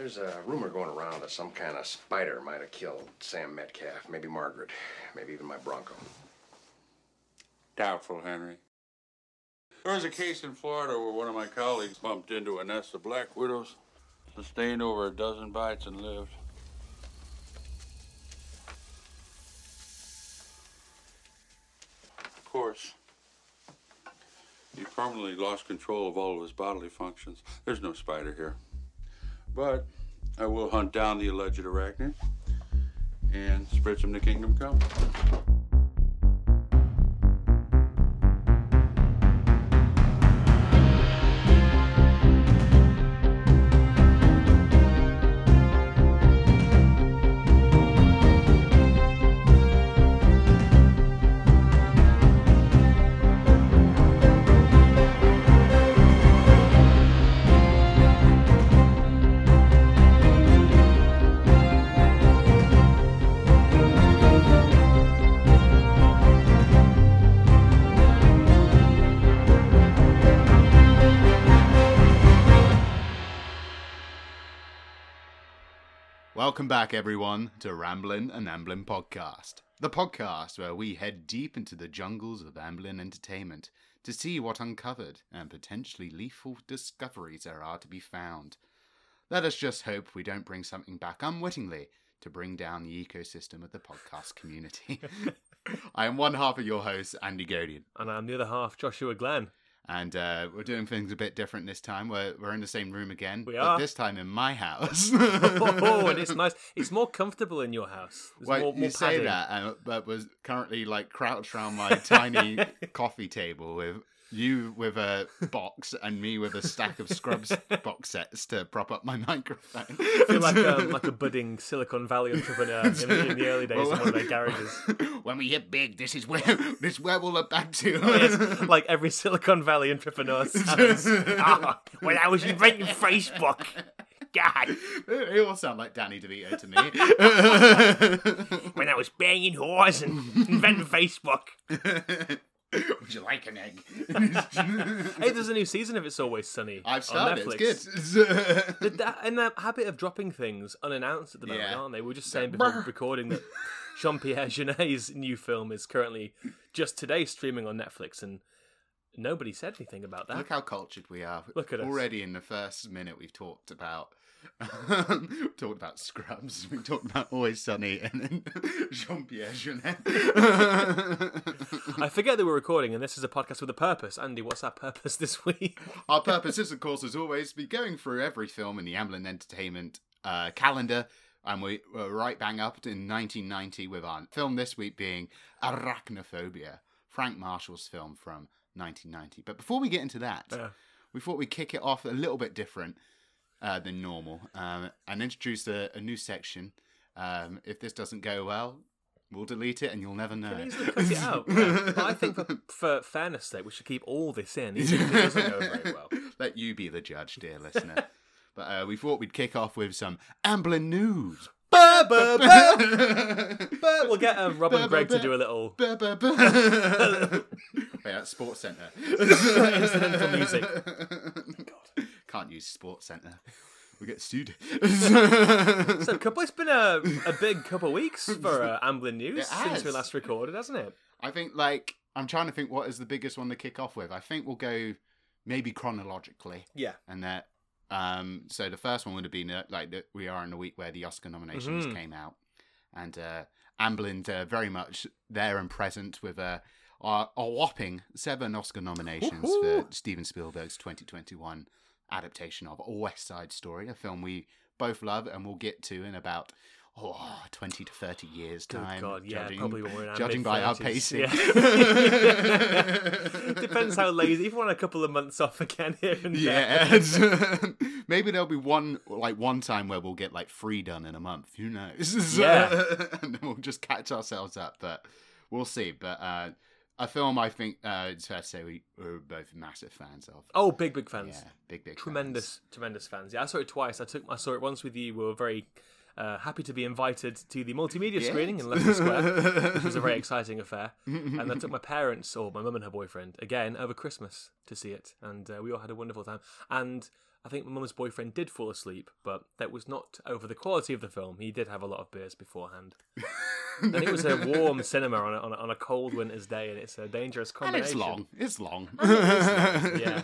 There's a rumor going around that some kind of spider might have killed Sam Metcalf, maybe Margaret, maybe even my Bronco. Doubtful, Henry. There was a case in Florida where one of my colleagues bumped into a nest of black widows, sustained over a dozen bites, and lived. Of course, he permanently lost control of all of his bodily functions. There's no spider here. But I will hunt down the alleged arachnid and spread some to kingdom come. Welcome back, everyone, to Ramblin' and Amblin Podcast, the podcast where we head deep into the jungles of Amblin Entertainment to see what uncovered and potentially lethal discoveries there are to be found. Let us just hope we don't bring something back unwittingly to bring down the ecosystem of the podcast community. I am one half of your host, Andy Godian, And I'm the other half, Joshua Glenn. And uh, we're doing things a bit different this time. We're, we're in the same room again, We but are. this time in my house. oh, and it's nice. It's more comfortable in your house. There's Well, more, more you say that, uh, but was currently like crouched around my tiny coffee table with you with a box and me with a stack of Scrubs box sets to prop up my microphone. I feel like um, like a budding Silicon Valley entrepreneur in, the- in the early days in one of their garages. when we hit big, this is where this is where we'll look back to. Yes, like every Silicon Valley entrepreneur sounds. Ah, when I was inventing Facebook. God, It all sound like Danny DeVito to me. when I was banging whores and inventing Facebook. Would you like an egg? Hey, there's a new season of It's Always Sunny. I've on started. Netflix. It's good. They're da- in the habit of dropping things unannounced at the moment, Yeah. aren't they? We were just saying before Brr. recording that Jean Pierre Jeunet's new film is currently just today streaming on Netflix, and nobody said anything about that. Look how cultured we are. Look at us. Already in the first minute, we've talked about talked about Scrubs. We talked about Always Sunny, and then Jean Pierre Jeunet. I forget that we're recording, and this is a podcast with a purpose. Andy, what's our purpose this week? Our purpose is, of course, as always, to be going through every film in the Amblin Entertainment uh, calendar. And we were right bang up in 1990 with our film this week being Arachnophobia, Frank Marshall's film from 1990. But before we get into that, Yeah. we thought we'd kick it off a little bit different uh, than normal um, and introduce a, a new section. Um, if this doesn't go well, we'll delete it and you'll never know. Can easily cut it out. yeah. But I think for, for fairness' sake, we should keep all this in, even if it doesn't go very well. Let you be the judge, dear listener. but uh, we thought we'd kick off with some Amblin news. Ba, ba. But we'll get um, Rob and Greg to do a little. Wait, that's Sports Centre. incidental music. Can't use Sports Centre. We get sued. So, couple, it's been a, a big couple of weeks for uh, Amblin News since we last recorded, hasn't it? I think, like, I'm trying to think what is the biggest one to kick off with. I think we'll go maybe chronologically. Yeah. and that um so the first one would have been uh, like that we are in the week where the oscar nominations Mhm. came out and uh amblin uh, very much there and present with uh, a, a whopping seven oscar nominations Woohoo! for steven spielberg's 2021 adaptation of a west side story a film we both love and we'll get to in about oh, 20 to 30 years Good time God, yeah, judging, probably when we're in judging by our pacing yeah. Depends how lazy. If we want a couple of months off again here and there. Yeah, it's- maybe there'll be one like one time where we'll get like three done in a month. Who knows? Yeah. and then we'll just catch ourselves up. But we'll see. But uh, a film I think uh, it's fair to say we were both massive fans of. Oh, big, big fans. Yeah, big, big, tremendous, tremendous fans. Yeah, I saw it twice. I took, I saw it once with you. We were very uh, happy to be invited to the multimedia screening in Leicester Square, which was a very exciting affair. and I took my parents, or my mum and her boyfriend, again over Christmas to see it, and uh, we all had a wonderful time. And I think my mum's boyfriend did fall asleep, but that was not over the quality of the film. He did have a lot of beers beforehand. and it was a warm cinema on a, on a, on a cold winter's day, and it's a dangerous combination. and it's long. It's long. yeah.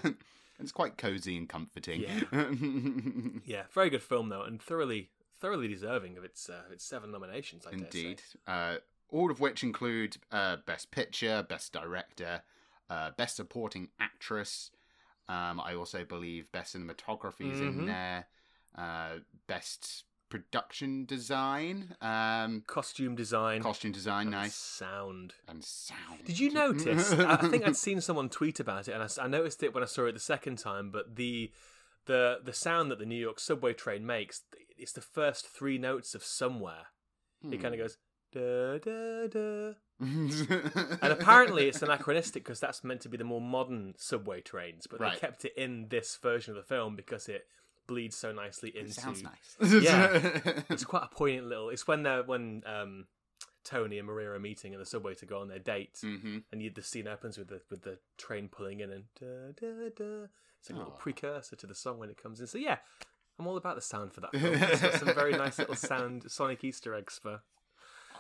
It's quite cozy and comforting. Yeah, very good film though, and thoroughly thoroughly deserving of its uh, its seven nominations. I dare say. Indeed. Uh, all of which include uh, Best Picture, Best Director, uh, Best Supporting Actress. Um, I also believe Best Cinematography is in Mhm. there. Uh, best Production Design. Um, Costume design, costume Design, nice. sound. And sound. Did you notice? I I think I'd seen someone tweet about it, and I noticed it when I saw it the second time. But the the the sound that the New York subway train makes, it's the first three notes of somewhere. It Hmm. kind of goes da da da, apparently it's anachronistic because that's meant to be the more modern subway trains, but Right. they kept it in this version of the film because it bleeds so nicely into. It sounds nice. Yeah. It's quite a poignant little. It's when they're when um, Tony and Maria are meeting in the subway to go on their date, hmm and you, the scene opens with the with the train pulling in and da da da. It's like a little Aw. precursor to the song when it comes in. So yeah, I'm all about the sound for that film. It's got some very nice little sound sonic Easter eggs for.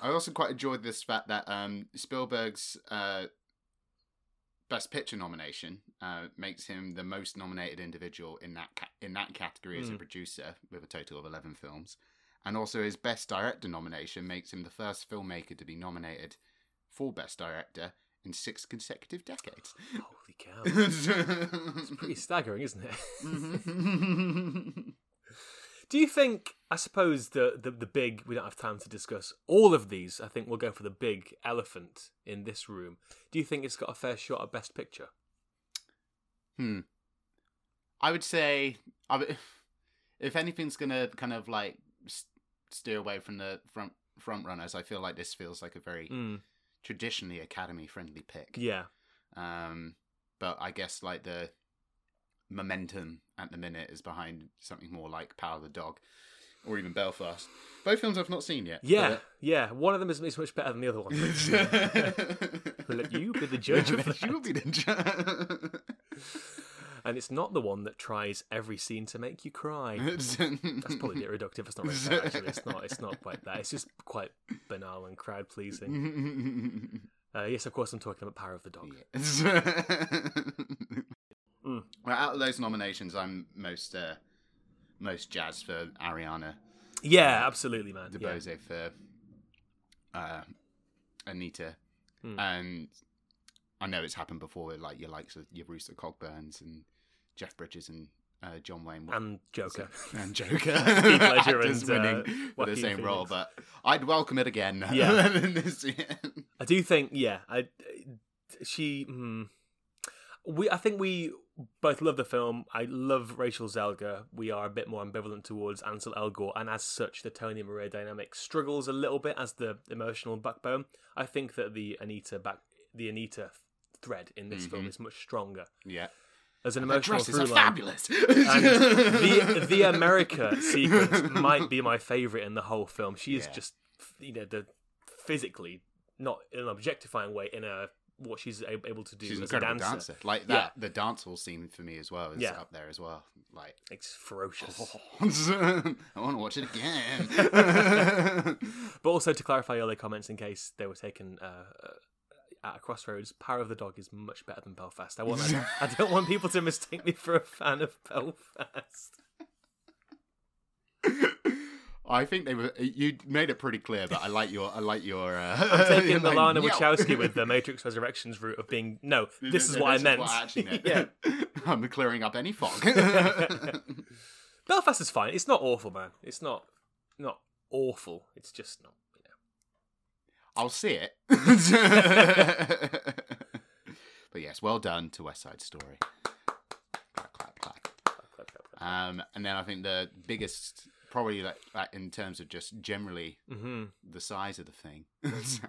I also quite enjoyed this fact that um, Spielberg's uh, Best Picture nomination uh, makes him the most nominated individual in that ca- in that category as a Mm. producer, with a total of eleven films, and also his Best Director nomination makes him the first filmmaker to be nominated for Best Director in six consecutive decades. Holy cow! It's pretty staggering, isn't it? Do you think? I suppose the, the the big. We don't have time to discuss all of these. I think we'll go for the big elephant in this room. Do you think it's got a fair shot at Best Picture? Hmm. I would say, I would, if anything's gonna kind of like steer away from the front front runners, I feel like this feels like a very Mm, traditionally Academy friendly pick. yeah. Um, but I guess like the momentum at the minute is behind something more like Power of the Dog, or even Belfast. Both films I've not seen yet. Yeah, yeah. One of them is, is much better than the other one. We'll let you be the judge of that. you will be the judge. And it's not the one that tries every scene to make you cry. That's probably a bit reductive. It's not really fair, actually. It's not. It's not quite that. It's just quite banal and crowd pleasing. Uh, yes, of course, I'm talking about Power of the Dog. Yes. Mm. Well, out of those nominations, I'm most uh, most jazzed for Ariana Yeah, absolutely, man. Yeah. For uh, Anita, Hmm. and I know it's happened before like your likes of your Rooster Cogburns and Jeff Bridges and uh, John Wayne And Joker. and Joker, actors and, uh, winning for the same role, but I'd welcome it again. Yeah. I do think, yeah, I, she, hmm, we, I think we both love the film. I love Rachel Zegler. We are a bit more ambivalent towards Ansel Elgort, and as such, the Tony and Maria dynamic struggles a little bit as the emotional backbone. I think that the Anita back, the Anita thread in this film Mhm. is much stronger yeah, as an emotional dresses are fabulous. The the America sequence might be my favorite in the whole film. She is Yeah. just you know the physically not in an objectifying way in a what she's able to do She's an as a incredible dancer. dancer. Like that, the dance hall scene for me as well is Yeah. up there as well. Like, It's ferocious. I want to watch it again. But also to clarify earlier comments in case they were taken uh, uh, at a crossroads, Power of the Dog is much better than Belfast. I want I don't want people to mistake me for a fan of Belfast. I think they were. You made it pretty clear, but I like your. I like your. Uh, I'm taking the Lana. Wachowski with the Matrix Resurrections route of being no. This is what I meant. actually meant. yeah. I'm clearing up any fog. Belfast is fine. It's not awful, man. It's not not awful. It's just not. You know. I'll see it. but yes, well done to West Side Story. Clap, clap, clap. Clap, clap, clap. Um, and then I think the biggest, probably like, in terms of just generally Mm-hmm. the size of the thing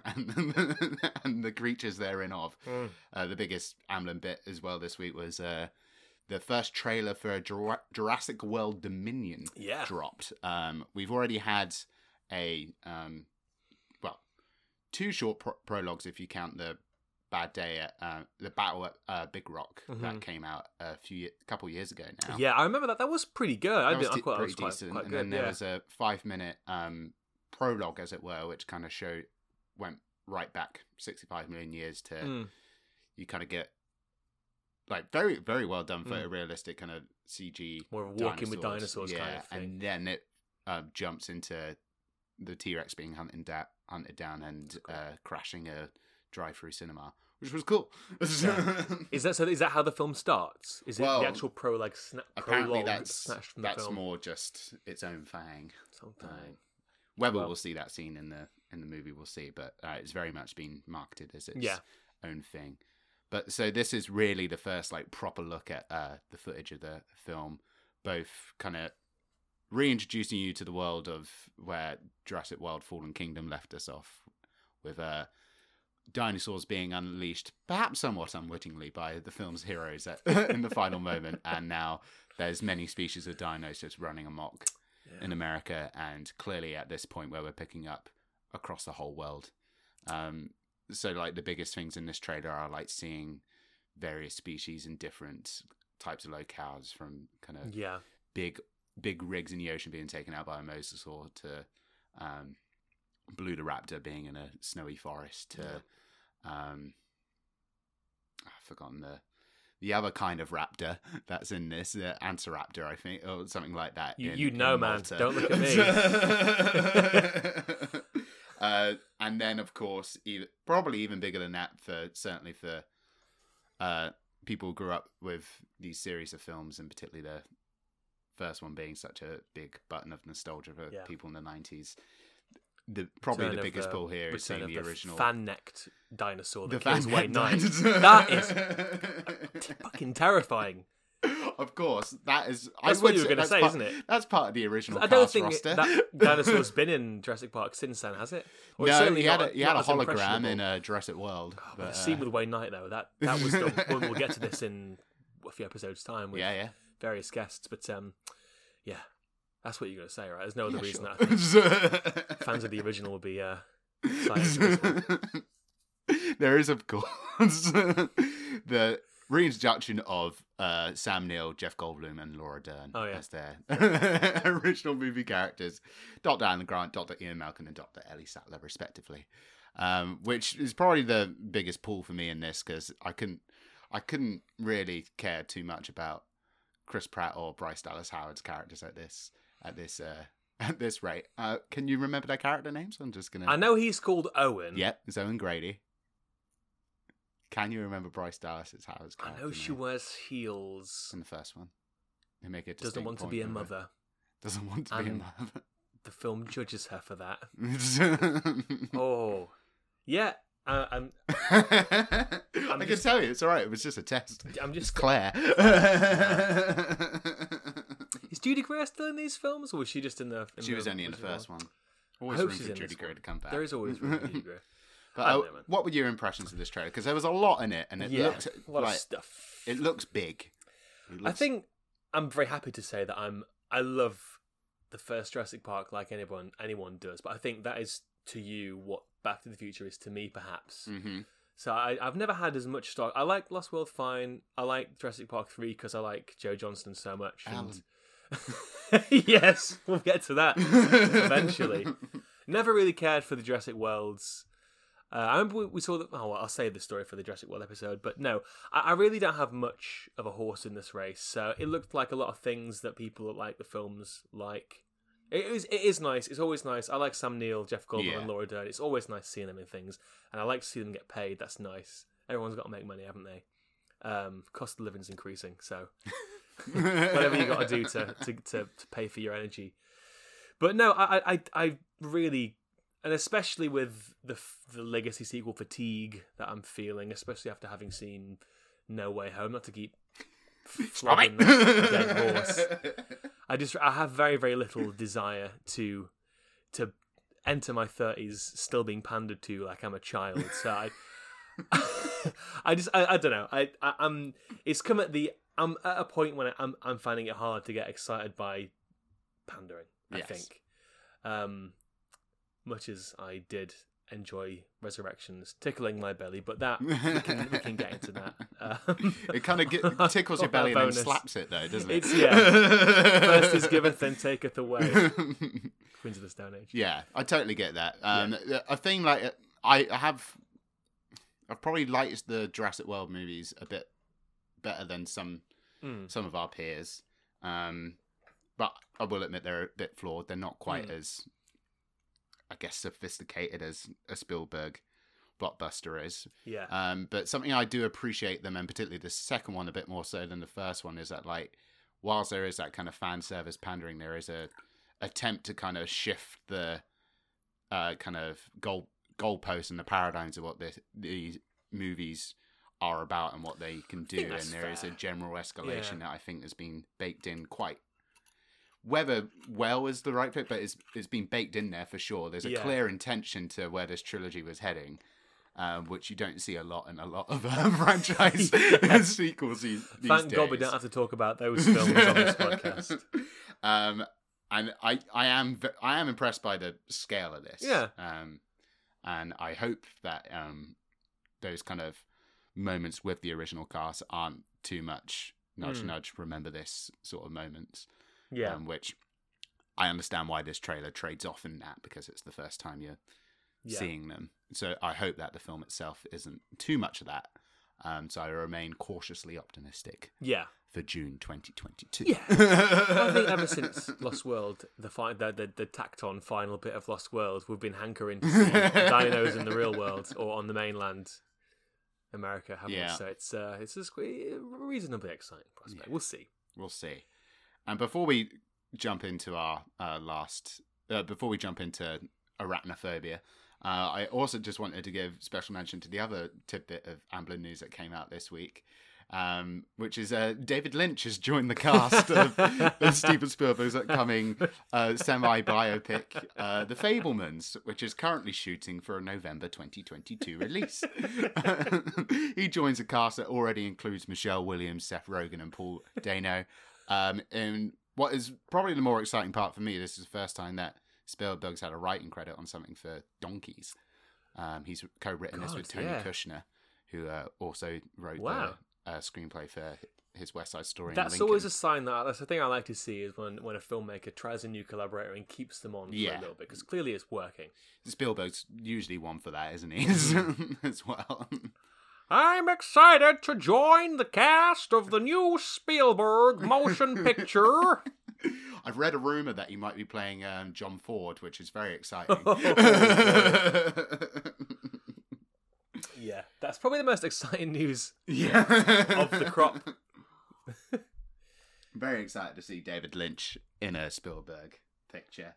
and, and the creatures therein of. Mm. Uh, the biggest Amblin bit as well this week was uh, the first trailer for Jura- Jurassic World Dominion Yeah. dropped. Um, we've already had a um, well, two short pro- prologues if you count the Bad Day at uh, the Battle at uh, Big Rock Mhm. that came out a few couple years ago now. Yeah, I remember that. That was pretty good. I, was, I de- that pretty was quite, decent. quite and good. then there yeah. was a five minute um, prologue, as it were, which kind of showed went right back sixty five million years to Mm. you kind of get like very very well done Mm. photorealistic kind of CG More of walking with dinosaurs yeah, kind of thing. and then it uh, jumps into the T Rex being hunted, da- hunted down and Cool. uh, crashing a drive-through cinema, which was cool. Is that so? Is that how the film starts? Is it the actual prologue? Sna- Apparently, prologue that's snatched from the that's film? more just its own thing. Something. Um, Whether Well- we'll see that scene in the in the movie, we'll see. But uh, it's very much been marketed as its Yeah. own thing. But so this is really the first like proper look at uh, the footage of the film, both kind of reintroducing you to the world of where Jurassic World: Fallen Kingdom left us off, with uh, dinosaurs being unleashed, perhaps somewhat unwittingly by the film's heroes at, in the final moment, and now there's many species of dinos just running amok Yeah. in America, and clearly at this point where we're picking up across the whole world. Um, so, like the biggest things in this trailer are like seeing various species in different types of locales, from kind of Yeah. big big rigs in the ocean being taken out by a mosasaur to um, Blue the raptor being in a snowy forest to um, I've forgotten the the other kind of raptor that's in this uh, Antaraptor, I think, or something like that. You- in- you know, man. Don't look at me. uh, and then, of course, even, probably even bigger than that for certainly for uh, people who grew up with these series of films, and particularly the first one being such a big button of nostalgia for Yeah. people in the nineties. The probably Return the biggest pull here is seeing of the original fan-necked dinosaur the that kills fan Wayne Knight. that is fucking terrifying. of course, that is. That's I what you were gonna that's say, part- isn't it? That's part of the original I don't cast think roster. that dinosaur's been in Jurassic Park since then, has it? Or no, certainly he had not- a, he had a hologram in uh, Jurassic World. Oh, but the scene uh, with Wayne Knight though, that that was done. when we'll get to this in a few episodes' time with yeah, yeah. various guests. But um, yeah, that's what you're gonna say, right? There's no other Yeah, reason sure. that I think fans of the original will be uh, excited for this there is, of course, the reintroduction of uh, Sam Neill, Jeff Goldblum, and Laura Dern Oh, yeah. as their original movie characters, Dr. Alan Grant, Dr. Ian Malcolm, and Dr. Ellie Sattler, respectively. Um, which is probably the biggest pull for me in this because I couldn't, I couldn't really care too much about Chris Pratt or Bryce Dallas Howard's characters at this at this uh, at this rate. Uh, can you remember their character names? I'm just gonna. I know he's called Owen. Yep, it's Owen Grady. Can you remember Bryce Dallas Howard's character? I know she name? wears heels. in the first one. They make it Doesn't want to be a mother. Doesn't want to be a mother. The film judges her for that. oh. Yeah. Uh, I'm. I'm can just- tell you, it's all right. It was just a test. I'm It's just. Claire. Is Judy Greer still in these films, or was she just in the? In she was only in the first one. Always room for Judy Greer one. to come back. There is always room for Judy Greer. But I know, what were your impressions of this trailer? Because there was a lot in it, and it yeah, looked a lot like of stuff. it looks big. It I think I'm very happy to say that I'm. I love the first Jurassic Park like anyone anyone does, but I think that is to you what Back to the Future is to me, perhaps. Mhm. So I, I've never had as much stock. I like Lost World fine. I like Jurassic Park three because I like Joe Johnston so much. And... yes, we'll get to that eventually. Never really cared for the Jurassic Worlds. Uh, I remember we, we saw the. Oh, well, I'll save the story for the Jurassic World episode. But no, I, I really don't have much of a horse in this race. So it looked like a lot of things that people like the films like. It is. It is nice. It's always nice. I like Sam Neill, Jeff Goldblum, Yeah. and Laura Dern. It's always nice seeing them in things, and I like to see them get paid. That's nice. Everyone's got to make money, haven't they? Um, cost of living's increasing, so whatever you got to do to, to to to pay for your energy. But no, I I I really, and especially with the the legacy sequel fatigue that I'm feeling, especially after having seen No Way Home. Not to keep flogging the dead horse. I just I have very very little desire to to enter my thirties still being pandered to like I'm a child. So I I just I, I don't know. I, I I'm it's come at the I'm at a point when I'm I'm finding it hard to get excited by pandering. I Yes. think, um, much as I did enjoy Resurrections tickling my belly, but that we can, we can get into that. Um, It kind of get, tickles your belly and then slaps it, though, doesn't it? It's- yeah. First is giveth, then taketh away. Queens of the Stone Age. Yeah, I totally get that. Um, A thing like I have, I've probably liked the Jurassic World movies a bit better than some Mm. some of our peers. Um, but I will admit they're a bit flawed. They're not quite Mm. as, I guess, sophisticated as a Spielberg blockbuster is. Yeah. Um, but something I do appreciate them, and particularly the second one a bit more so than the first one, is that like, whilst there is that kind of fan service pandering, there is a attempt to kind of shift the uh, kind of goal goalposts and the paradigms of what the, these movies are about and what they can do, and there is a general escalation Yeah. that I think has been baked in quite. Whether well is the right fit, but it's it's been baked in there for sure. There's a Yeah. clear intention to where this trilogy was heading, um, which you don't see a lot in a lot of uh, franchise sequels these, these Thank God we don't have to talk about those films on this podcast. um, and I, I am, I am impressed by the scale of this. Yeah. Um, and I hope that um, those kind of moments with the original cast aren't too much nudge, Mm. nudge. Remember this sort of moments. Yeah. Um, which I understand why this trailer trades off in that because it's the first time you're yeah. seeing them. So I hope that the film itself isn't too much of that. Um, so I remain cautiously optimistic Yeah. for June 2022. Yeah. I think ever since Lost World, the, fi- the the the tacked on final bit of Lost World, we've been hankering to see dinos in the real world or on the mainland, America. Haven't Yeah. we? So it's uh, it's a reasonably exciting prospect. Yeah. We'll see. we'll see. And before we jump into our uh, last, uh, before we jump into arachnophobia, uh, I also just wanted to give special mention to the other tidbit of Amblin news that came out this week, um, which is uh, David Lynch has joined the cast of, of Steven Spielberg's upcoming uh, semi-biopic, uh, The Fabelmans, which is currently shooting for a November 2022 release. he joins a cast that already includes Michelle Williams, Seth Rogen, and Paul Dano. Um, and what is probably the more exciting part for me, this is the first time that Spielberg's had a writing credit on something for Donkeys. Um, he's co-written this with Tony yeah. Kushner, who uh, also wrote Wow. Uh, screenplay for his West Side Story. That's always a sign that that's the thing I like to see is when when a filmmaker tries a new collaborator and keeps them on for a little bit because clearly it's working. Spielberg's usually one for that, isn't he? As well. I'm excited to join the cast of the new Spielberg motion picture. I've read a rumor that he might be playing um, John Ford, which is very exciting. yeah, that's probably the most exciting news yeah, of the crop. Very excited to see David Lynch in a Spielberg picture.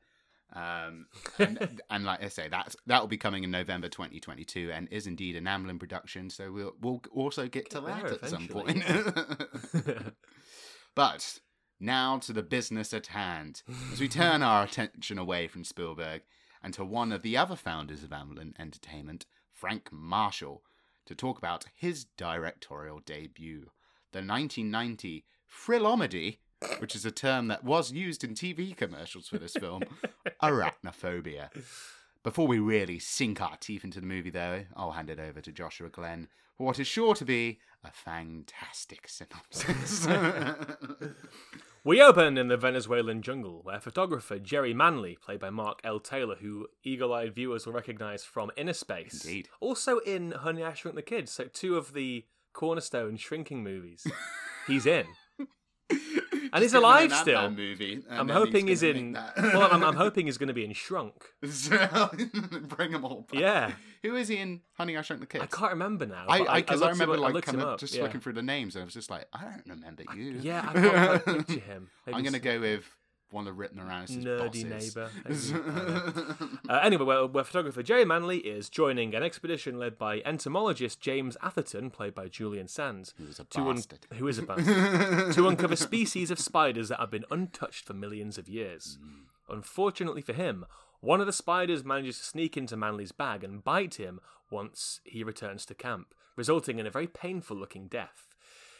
Um, and, and like I say, that's that will be coming in November 2022, and is indeed an Amblin production. So we'll we'll also get to that at some point. but now to the business at hand, as we turn our attention away from Spielberg and to one of the other founders of Amblin Entertainment, Frank Marshall, to talk about his directorial debut, the 1990 Thrillomedy, which is a term that was used in TV commercials for this film, Arachnophobia. Before we really sink our teeth into the movie, though, I'll hand it over to Joshua Glenn for what is sure to be a fantastic synopsis. We open in the Venezuelan jungle, where photographer Jerry Manley, played by Mark L. Taylor, who eagle-eyed viewers will recognise from Inner Space, Indeed. also in Honey I Shrunk the Kids, so two of the cornerstone shrinking movies, he's in. And he's Just get him in alive still. Movie, I'm hoping he's, gonna in. well, I'm, I'm hoping he's going to be in Shrunk. Bring them all back. Yeah, Who is he in Honey I Shrunk the Kids? I can't remember now. I, but I, I, him remember I like kind of up, just yeah. looking through the names, and I was just like, I don't remember you. Yeah, I can't quite picture him. Maybe I'm gonna go with one of Ritten around as nerdy bosses. neighbour. Uh, anyway, where, where photographer Jerry Manley is joining an expedition led by entomologist James Atherton, played by Julian Sands, Who's a to un- who is a bastard, to uncover species of spiders that have been untouched for millions of years. Unfortunately for him, one of the spiders manages to sneak into Manley's bag and bite him once he returns to camp, resulting in a very painful looking death.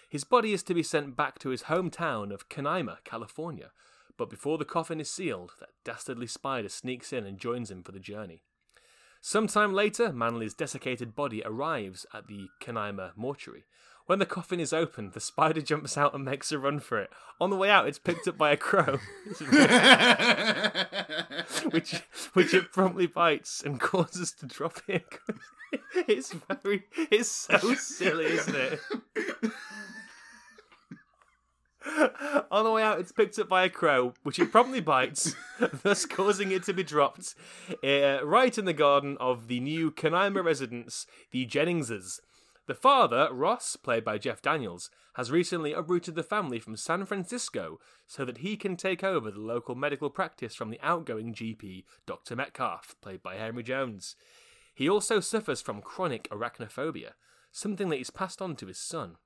His body is to be sent back to his hometown of Canaima, California, but before the coffin is sealed, that dastardly spider sneaks in and joins him for the journey. Sometime later, Manley's desiccated body arrives at the Canaima mortuary. When the coffin is opened, the spider jumps out and makes a run for it. On the way out, it's picked up by a crow, which which it promptly bites and causes to drop it. It's very, it's so silly, isn't it? On the way out, it's picked up by a crow, which it promptly bites, thus causing it to be dropped uh, right in the garden of the new Canaima residents, the Jenningses. The father, Ross, played by Jeff Daniels, has recently uprooted the family from San Francisco so that he can take over the local medical practice from the outgoing GP, Dr. Metcalf, played by Henry Jones. He also suffers from chronic arachnophobia, something that is passed on to his son.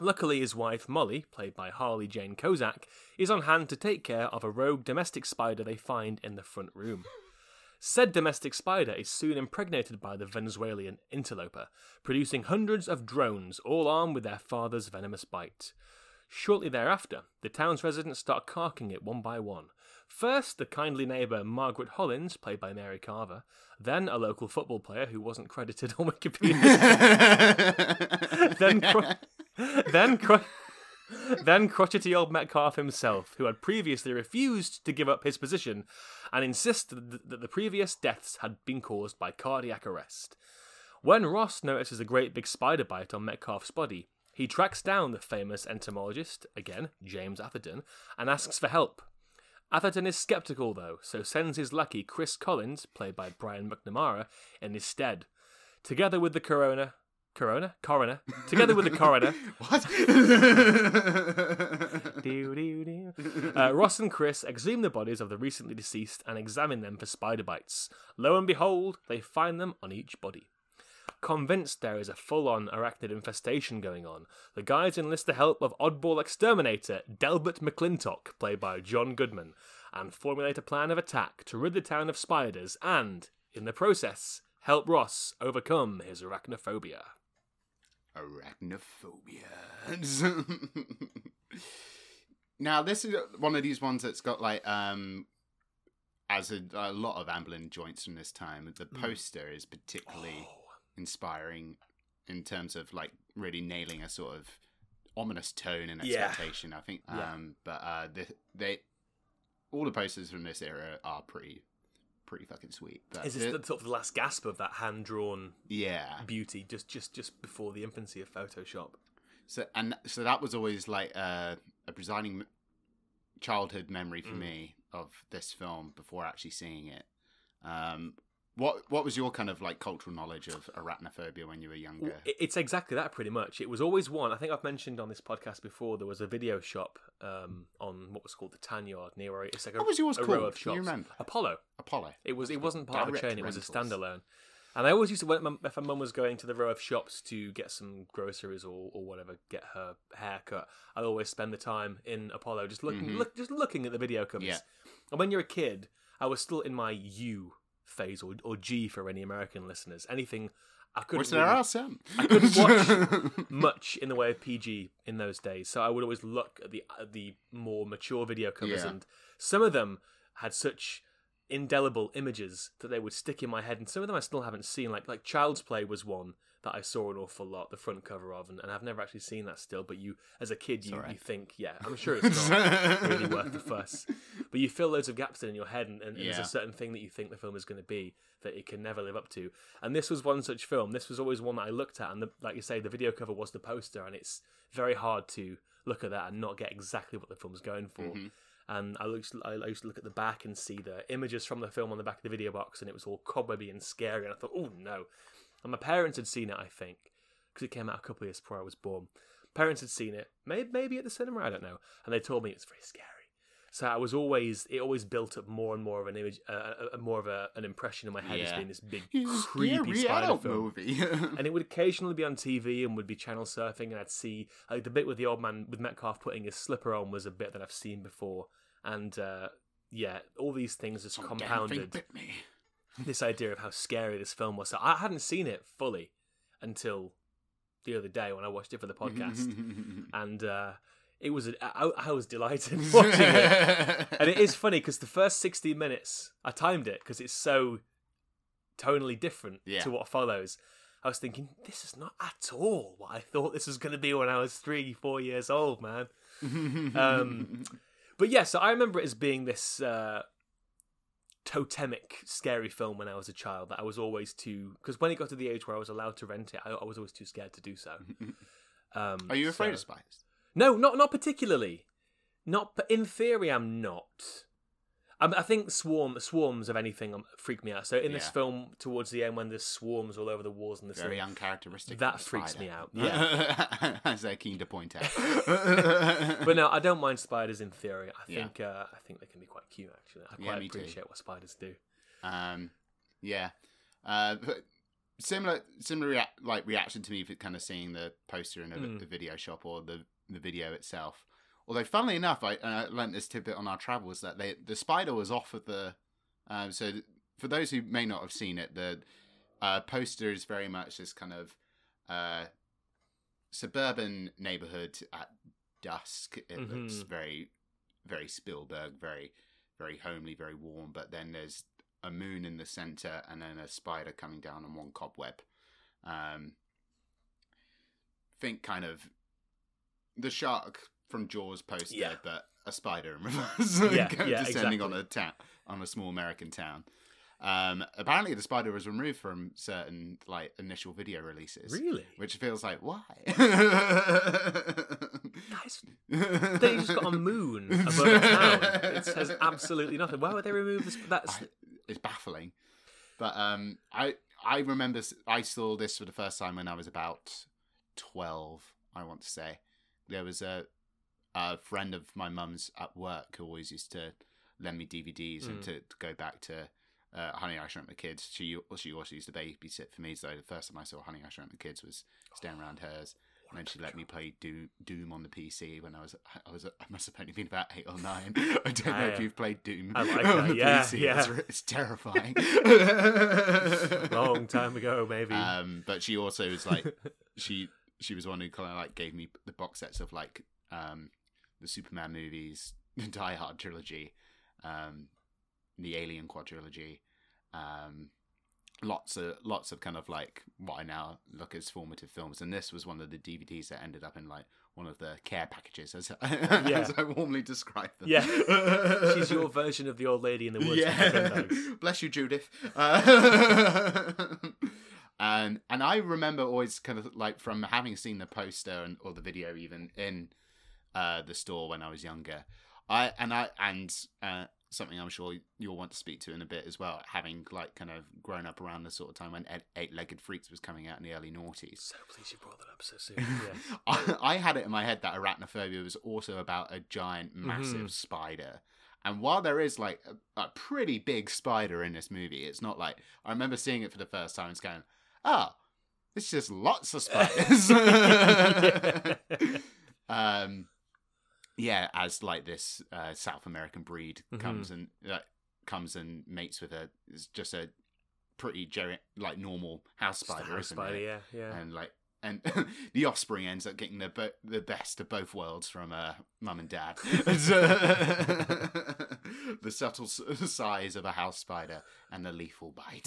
Luckily, his wife, Molly, played by Harley Jane Kozak, is on hand to take care of a rogue domestic spider they find in the front room. Said domestic spider is soon impregnated by the Venezuelan interloper, producing hundreds of drones, all armed with their father's venomous bite. Shortly thereafter, the town's residents start carking it one by one. First, the kindly neighbour Margaret Hollins, played by Mary Carver, then a local football player who wasn't credited on Wikipedia, then cro- then cro- then crotchety old Metcalf himself, who had previously refused to give up his position and insisted that the previous deaths had been caused by cardiac arrest. When Ross notices a great big spider bite on Metcalf's body, he tracks down the famous entomologist, again, James Atherton, and asks for help. Atherton is skeptical, though, so sends his lackey Chris Collins, played by Brian McNamara, in his stead. Together with the coroner, coroner, coroner, together with the coroner, what? Doo, doo, doo. Uh, Ross and Chris exhume the bodies of the recently deceased and examine them for spider bites. Lo and behold, they find them on each body. Convinced there is a full on arachnid infestation going on, the guys enlist the help of oddball exterminator Delbert McClintock, played by John Goodman, and formulate a plan of attack to rid the town of spiders and, in the process, help Ross overcome his arachnophobia. Arachnophobia. now, this is one of these ones that's got like, um, as a, a lot of Amblin joints from this time, the poster is particularly inspiring in terms of like really nailing a sort of ominous tone and Yeah. expectation. I think, um, Yeah. but uh, the, they all the posters from this era are pretty, pretty fucking sweet. But Is this the- sort of the last gasp of that hand drawn yeah, beauty just just just before the infancy of Photoshop? So and so that was always like uh, a presiding childhood memory for Mm. me of this film before actually seeing it. Um, what what was your kind of like cultural knowledge of arachnophobia when you were younger? It's exactly that, pretty much. It was always one. I think I've mentioned on this podcast before. There was a video shop um, on what was called the Tan Yard near. a- It's like a, What was yours a row of Can you shops. remember? Apollo. Apollo. It was. It wasn't part of a Direct chain. It was a standalone. And I always used to, when my, if my mum was going to the row of shops to get some groceries or, or whatever, get her hair cut, I'd always spend the time in Apollo just looking, Mhm. look, just looking at the video covers. Yeah. And when you're a kid, I was still in my U phase or, or G for any American listeners. Anything I couldn't really- are some. I couldn't watch much in the way of PG in those days, so I would always look at the at the more mature video covers, Yeah. and some of them had such indelible images that they would stick in my head, and some of them I still haven't seen. Like like Child's Play was one that I saw an awful lot, the front cover of, and, and I've never actually seen that still. But you, as a kid, you, you think, yeah, I'm sure it's not really worth the fuss. But you fill loads of gaps in your head, and, and there's a certain thing that you think the film is going to be that it can never live up to. And this was one such film. This was always one that I looked at, and the, like you say, the video cover was the poster, and it's very hard to look at that and not get exactly what the film's going for. Mhm. And I used, to, I used to look at the back and see the images from the film on the back of the video box, and it was all cobwebby and scary. And I thought, oh no. And my parents had seen it, I think, because it came out a couple of years before I was born. Parents had seen it, maybe, maybe at the cinema, I don't know, and they told me it was very scary. So I was always, it always built up more and more of an image, uh, a, a- more of a, an impression in my head as being this big, It's creepy scary spider out film. movie. And it would occasionally be on TV and would be channel surfing, and I'd see like the bit with the old man with Metcalf putting his slipper on was a bit that I've seen before, and uh, yeah, all these things just Some compounded this idea of how scary this film was. So I hadn't seen it fully until the other day when I watched it for the podcast, and uh, it was a, I, I was delighted watching it. And it is funny because the first 60 minutes, I timed it because it's so tonally different Yeah. to what follows. I was thinking, this is not at all what I thought this was going to be when I was three, four years old, man. Um, but yeah, so I remember it as being this uh, totemic, scary film when I was a child that I was always too. Because when it got to the age where I was allowed to rent it, I, I was always too scared to do so. Um, Are you afraid so- of spiders? No, not not particularly. Not, in theory, I'm not. I, I think swarm swarms of anything um, freak me out. So in this Yeah. film, towards the end, when there's swarms all over the walls and the Very ceiling, uncharacteristic. That freaks spider. me out, yeah. as they're keen to point out. but no, I don't mind spiders in theory. I Yeah. think uh, I think they can be quite cute actually. I Yeah, quite too. appreciate what spiders do. Um, yeah. Uh, but similar, similar rea- like reaction to me for kind of seeing the poster in a, Mm. the video shop or the the video itself. Although, funnily enough, I uh, learnt this tidbit on our travels that they the spider was off of the. Um, so th- for those who may not have seen it, the uh, poster is very much this kind of uh, suburban neighborhood at dusk. It looks Mhm. very, very Spielberg, very, very homely, very warm. But then there's a moon in the center and then a spider coming down on one cobweb. Um, think kind of the shark from Jaws poster, Yeah. but a spider in reverse, Yeah, yeah, descending on a town, on a small American town. Um, apparently, the spider was removed from certain like initial video releases, Really? which feels like why? Guys, they just got a moon above a town. It says absolutely nothing. Why would they remove this? That's I- it's baffling. But um, I I remember I saw this for the first time when I was about twelve. I want to say there was a a friend of my mum's at work who always used to lend me DVDs and Mm. to, to go back to. Uh, Honey, I Shrunk the Kids. She she also used to babysit for me. So the first time I saw Honey, I Shrunk the Kids was staying around hers, and then she let me play Doom, Doom on the PC when I was I was I must have only been about eight or nine. I don't know if you've played Doom I like on that, the yeah, PC. yeah. It's, it's terrifying. long time ago, maybe. Um, but she also was like she she was one who kind of like gave me the box sets of like um the Superman movies, the Die Hard trilogy, um, the Alien quadrilogy, um, lots of lots of kind of like what I now look as formative films, and this was one of the DVDs that ended up in like one of the care packages, as, as I warmly describe them. Yeah. She's your version of the old lady in the woods. Yeah. Yeah. Bless you, Judith. Uh, and and I remember always kind of like from having seen the poster and or the video even in uh, the store when I was younger. I and I and uh, something I'm sure you'll want to speak to in a bit as well. Having like kind of grown up around the sort of time when Eight Legged Freaks was coming out in the early noughties. So pleased you brought that up so soon. Yeah. I, I had it in my head that arachnophobia was also about a giant, massive Mhm. spider. And while there is like a, a pretty big spider in this movie, it's not like I remember seeing it for the first time and going, "Oh, it's just lots of spiders." um, yeah, as like this uh, South American breed comes and uh, comes and mates with a it's just a pretty ger- like normal house spider, house isn't spider, it? yeah, yeah. and like and the offspring ends up getting the bo- the best of both worlds from uh, mum and dad. the subtle s- size of a house spider and the lethal bite.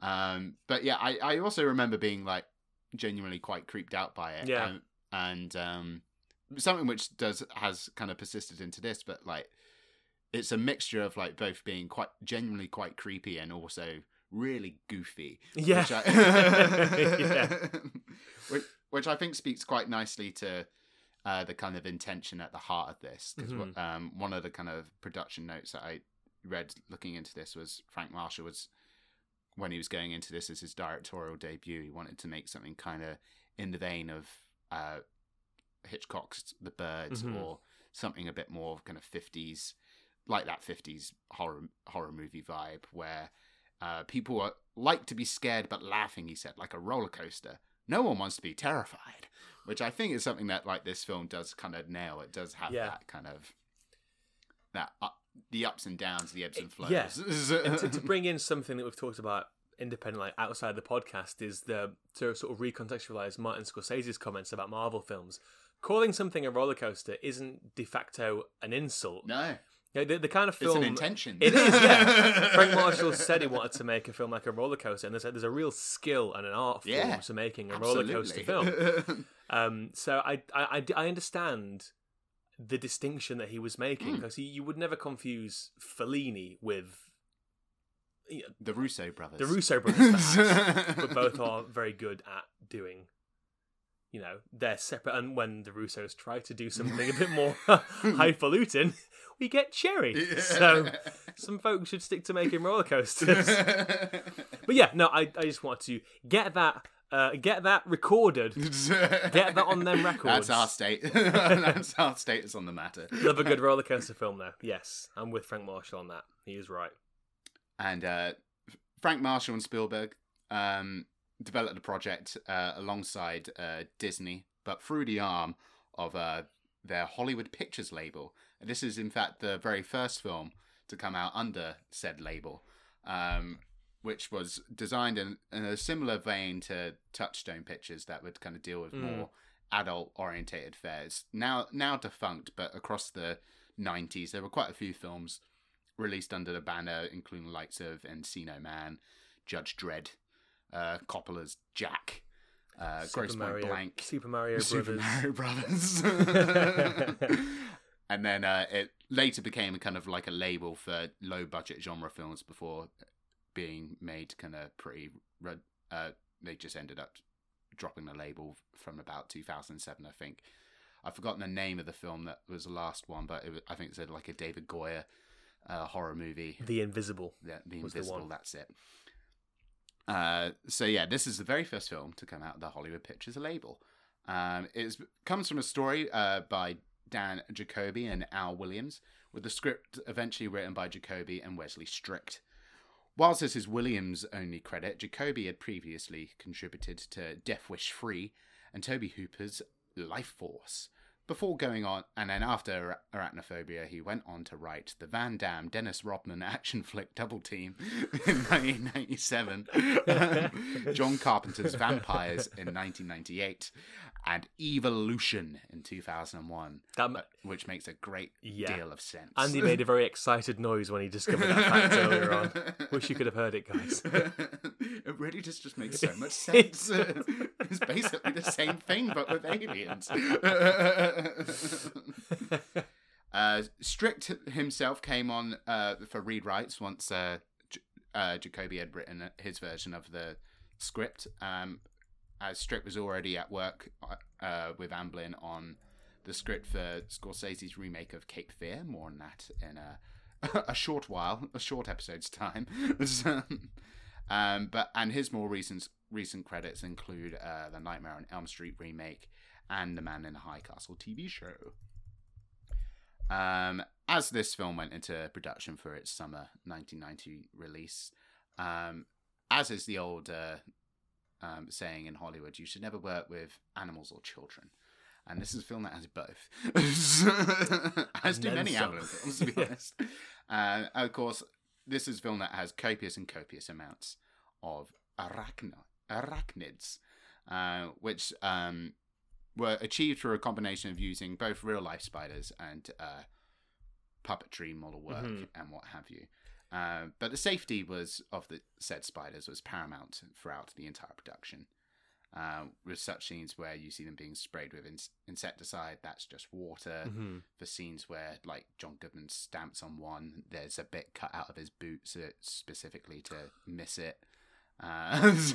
Um, but yeah, I, I also remember being like genuinely quite creeped out by it. Yeah. Um, and um, something which does has kind of persisted into this, but like it's a mixture of like both being quite genuinely quite creepy and also really goofy Yeah. which I, Yeah. which, which I think speaks quite nicely to uh, the kind of intention at the heart of this. Because Mhm. um, one of the kind of production notes that I read looking into this was Frank Marshall was when he was going into this as his directorial debut, he wanted to make something kind of in the vein of uh, Hitchcock's The Birds Mhm. or something a bit more kind of fifties, like that fifties horror horror movie vibe where uh, people are, like to be scared but laughing. He said, like a roller coaster. No one wants to be terrified, which I think is something that like this film does kind of nail. It does have Yeah. that kind of that up, the ups and downs, the ebbs and flows. Yeah. and to, to bring in something that we've talked about independently outside the podcast is the to sort of recontextualize Martin Scorsese's comments about Marvel films. Calling something a roller coaster isn't de facto an insult. no, Yeah, the, the kind of film. It's an intention. It is, yeah. Frank Marshall said he wanted to make a film like a roller coaster, and there's a, there's a real skill and an art form Yeah, to making a roller coaster film. Um, so I, I, I, I understand the distinction that he was making Mm. because you would never confuse Fellini with you know, the Russo brothers. the Russo brothers, perhaps, but both are very good at doing. You know, they're separate, and when the Russos try to do something a bit more highfalutin, we get cherry. So some folks should stick to making roller coasters. but yeah, no, I, I just want to get that uh, get that recorded. Get that on them records. That's our state. That's our status on the matter. Love a good roller coaster film, though. Yes, I'm with Frank Marshall on that. He is right. And uh, Frank Marshall and Spielberg um, developed the project uh, alongside uh, Disney, but through the arm of uh, their Hollywood Pictures label. This is, in fact, the very first film to come out under said label, um, which was designed in, in a similar vein to Touchstone Pictures that would kind of deal with Mm. more adult orientated fares. Now, now defunct, but across the 90s, there were quite a few films released under the banner, including the likes of Encino Man, Judge Dredd, uh, Coppola's Jack, uh, Super Gross Point Mario, Blank, Super Mario Super Brothers. Mario Brothers. and then uh, it later became kind of like a label for low budget genre films before being made kind of pretty. Uh, they just ended up dropping the label from about 2007, I think. I've forgotten the name of the film that was the last one, but it was, I think it's like a David Goyer uh, horror movie. The Invisible. The, the was the Invisible, that's it. Uh, so yeah, this is the very first film to come out of the Hollywood Pictures label. Um, it comes from a story uh, by Dan Jacoby and Al Williams, with the script eventually written by Jacoby and Wesley Strick. Whilst this is Williams' only credit, Jacoby had previously contributed to Death Wish 3 and Tobe Hooper's Life Force. Before going on, and then after Arachnophobia, he went on to write the Van Damme Dennis Rodman action flick Double Team in 1997, John Carpenter's Vampires in 1998, and Evolution in 2001, That, uh, which makes a great Yeah. deal of sense. Andy made a very excited noise when he discovered that fact earlier on. Wish you could have heard it, guys. it really just just makes so much sense. it's basically the same thing, but with aliens. uh, Strick himself came on uh, for rewrites once uh, J- uh, Jacoby had written his version of the script. Um, as Strick was already at work uh, with Amblin on the script for Scorsese's remake of Cape Fear. More on that in a, a short while, a short episode's time. Um, but and his more recent recent credits include uh, the Nightmare on Elm Street remake and the Man in the High Castle TV show. Um, as this film went into production for its summer 1990 release, um, as is the old uh, um, saying in Hollywood, you should never work with animals or children. And this is a film that has both, as do many. Amblin films, to be honest. Uh, of course, this is a film that has copious and copious amounts of arachno- arachnids, uh, which um, were achieved through a combination of using both real life spiders and uh, puppetry model work Mhm. and what have you. Uh, but the safety was of the said spiders was paramount throughout the entire production. Uh, with such scenes where you see them being sprayed with ins- insecticide, that's just water. Mhm. For scenes where, like, John Goodman stamps on one, there's a bit cut out of his boot so specifically to miss it. Uh,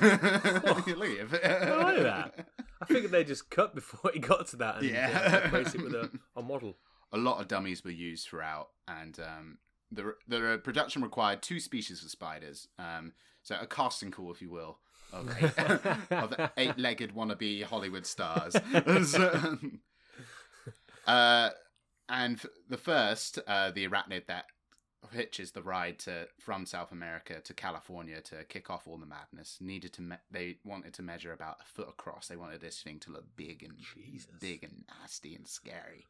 look at it. I like that. I figured they just cut before he got to that and Yeah. uh, replace it with a, a model. a lot of dummies were used throughout, and um, the the production required two species of spiders. Um, so a casting call, if you will, of eight, of eight-legged wannabe Hollywood stars. Uh, and the first, uh, the arachnid that hitches the ride to from South America to California to kick off all the madness needed to. Me- they wanted to measure about a foot across. They wanted this thing to look big and Jesus. big and nasty and scary.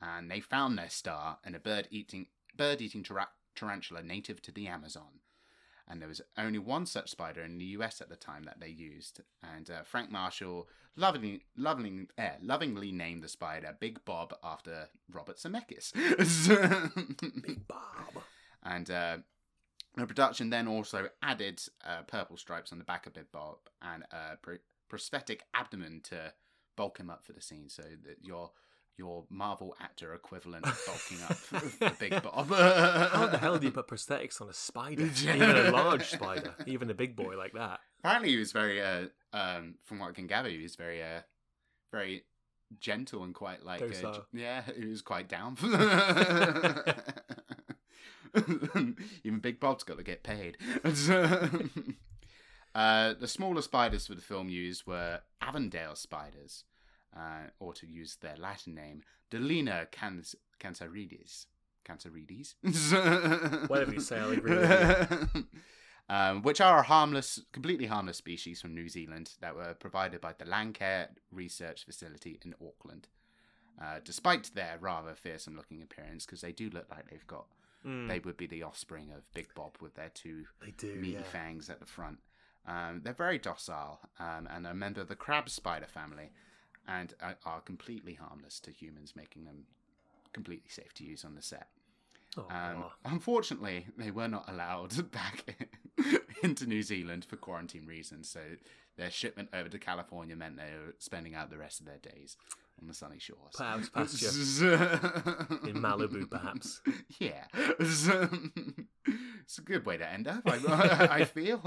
And they found their star in a bird eating bird eating tarantula native to the Amazon. and there was only one such spider in the US at the time that they used. And uh, Frank Marshall lovingly, lovingly, eh, lovingly named the spider Big Bob after Robert Zemeckis. Big Bob. And uh, the production then also added uh, purple stripes on the back of Big Bob and a pr- prosthetic abdomen to bulk him up for the scene, so that your your Marvel actor equivalent bulking up for Big Bob. How the hell do you put prosthetics on a spider? Even a large spider, even a big boy like that. Apparently, he was very, uh, um, from what I can gather, he was very, uh, very gentle and quite like, uh, yeah, he was quite down. Even Big Bob's got to get paid. uh, the smaller spiders for the film used were Avondale spiders, uh, or to use their Latin name, Delena cans- cancerides. Cancerides? Whatever you say, I'll agree with um, which are a harmless, completely harmless species from New Zealand that were provided by the Landcare Research Facility in Auckland. Uh, despite their rather fearsome looking appearance, because they do look like they've got, Mm, they would be the offspring of Big Bob with their two do. meaty yeah. fangs at the front. Um, they're very docile um, and a member of the crab spider family and are, are completely harmless to humans, making them completely safe to use on the set. Um, unfortunately, they were not allowed back into New Zealand for quarantine reasons, so their shipment over to California meant they were spending out the rest of their days on the sunny shores. To pasture In Malibu, perhaps. Yeah. it's a good way to end up, I, I feel.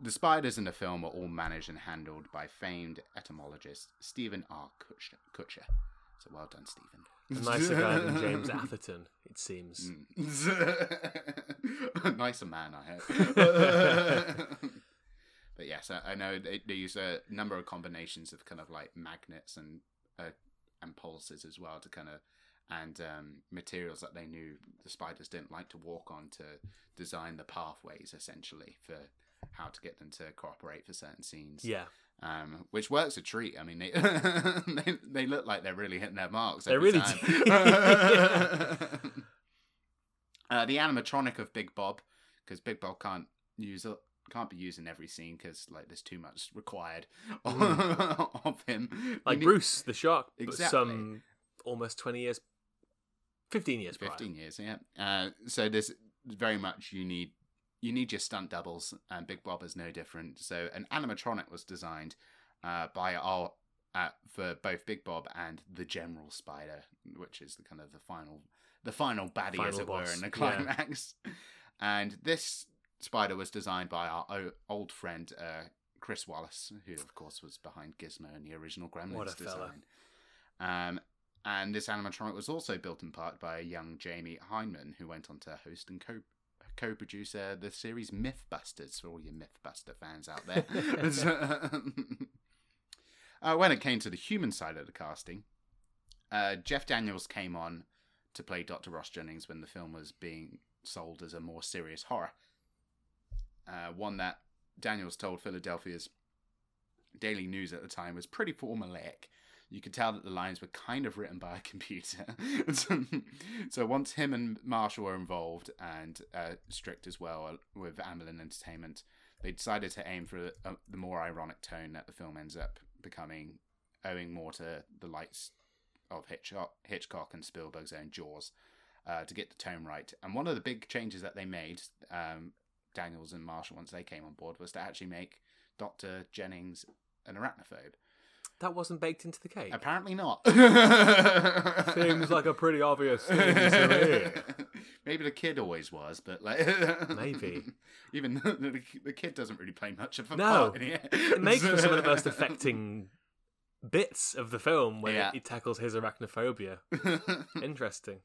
the spiders in the film are all managed and handled by famed etymologist Steven R. Kutcher. Kutcher. So well done, Steven. A nicer guy than James Atherton, it seems. Mm. Nicer man, I hope. But yes, I, I know they, they use a number of combinations of kind of like magnets and uh, and pulses as well to kind of and um, materials that they knew the spiders didn't like to walk on to design the pathways essentially for how to get them to cooperate for certain scenes Yeah. um, which works a treat. I mean, they they, they look like they're really hitting their marks. They really time. do. uh, the animatronic of Big Bob, because Big Bob can't use it. Can't be used in every scene because like there's too much required of him. Mm. Like need- Bruce the shark, Exactly. some almost 20 years, 15 years prior. 15 years, yeah. Uh, so there's very much you need you need your stunt doubles, and Big Bob is no different. So an animatronic was designed uh, by our uh, for both Big Bob and the General Spider, which is the kind of the final the final baddie, as Final it were, boss, in the yeah. climax. And this spider was designed by our o- old friend uh, Chris Walas, who of course was behind Gizmo in the original Gremlins What a fella. design. Um, and this animatronic was also built in part by a young Jamie Hyneman, who went on to host and co co-produce uh, the series Mythbusters for all your Mythbuster fans out there. uh, when it came to the human side of the casting, uh, Jeff Daniels came on to play Dr. Ross Jennings when the film was being sold as a more serious horror. Uh, one that Daniels told Philadelphia's Daily News at the time was pretty formulaic. You could tell that the lines were kind of written by a computer. so once him and Marshall were involved and uh, Strick as well uh, with Amblin Entertainment, they decided to aim for uh, the more ironic tone that the film ends up becoming, owing more to the lights of Hitchcock, Hitchcock and Spielberg's own Jaws, uh, to get the tone right. And one of the big changes that they made, um, Daniels and Marshall, once they came on board, was to actually make Dr. Jennings an arachnophobe. That wasn't baked into the cake. Apparently not. Seems like a pretty obvious thing to me. Maybe the kid always was, but like Maybe. even the, the, kid doesn't really play much of a No. part in it. It makes for some of the most affecting bits of the film when Yeah. it, it tackles his arachnophobia. Interesting.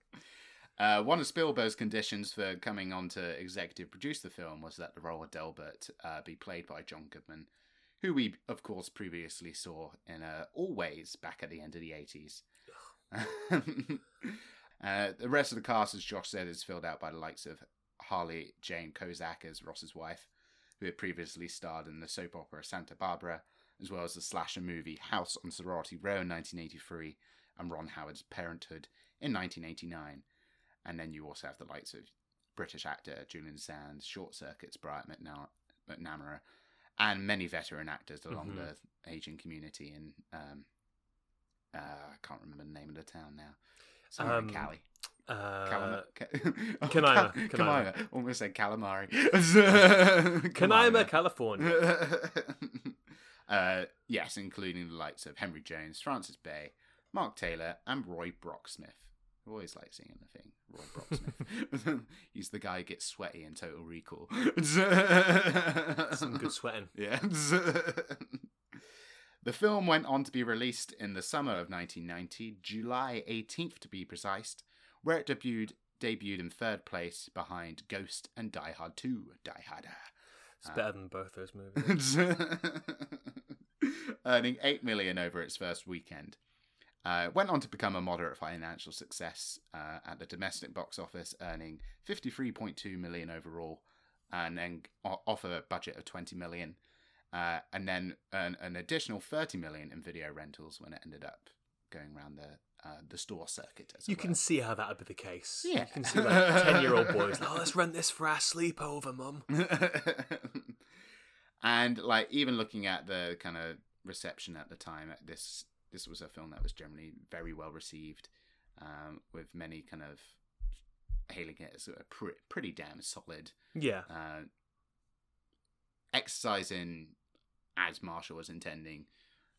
Uh, one of Spielberg's conditions for coming on to executive produce the film was that the role of Delbert uh, be played by John Goodman, who we, of course, previously saw in uh, Always back at the end of the 80s. uh, the rest of the cast, as Josh said, is filled out by the likes of Harley Jane Kozak as Ross's wife, who had previously starred in the soap opera Santa Barbara, as well as the slasher movie House on Sorority Row in 1983 and Ron Howard's Parenthood in 1989. And then you also have the likes of British actor Julian Sands, Short Circuit's Brian McNa- McNamara, and many veteran actors along Mhm. the Asian community in um, uh, I can't remember the name of the town now. Somewhere Um, in Cali. Uh, Calama- Ca- oh, Canaima, Cal- Canaima. Canaima. Almost said calamari. Canaima, California. uh, yes, including the likes of Henry Jones, Frances Bay, Mark Taylor, and Roy Brocksmith. I always like seeing the thing, Roy Brocksmith. He's the guy who gets sweaty in Total Recall. Some good sweating. Yeah. the film went on to be released in the summer of 1990, July 18th to be precise, where it debuted debuted in third place behind Ghost and Die Hard 2, Die Harder. It's better than both those movies. Earning 8 million over its first weekend. Uh, went on to become a moderate financial success uh, at the domestic box office, earning 53.2 million overall, and then off a budget of 20 million, uh, and then an, an additional 30 million in video rentals when it ended up going around the uh, the store circuit. As You can see how that would be the case. Yeah. You can see like 10 year old boys, like, oh, let's rent this for our sleepover, mum. and like even looking at the kind of reception at the time, at this this was a film that was generally very well received, um, with many kind of hailing it as a pre- pretty damn solid, Yeah. uh, exercising as Marshall was intending,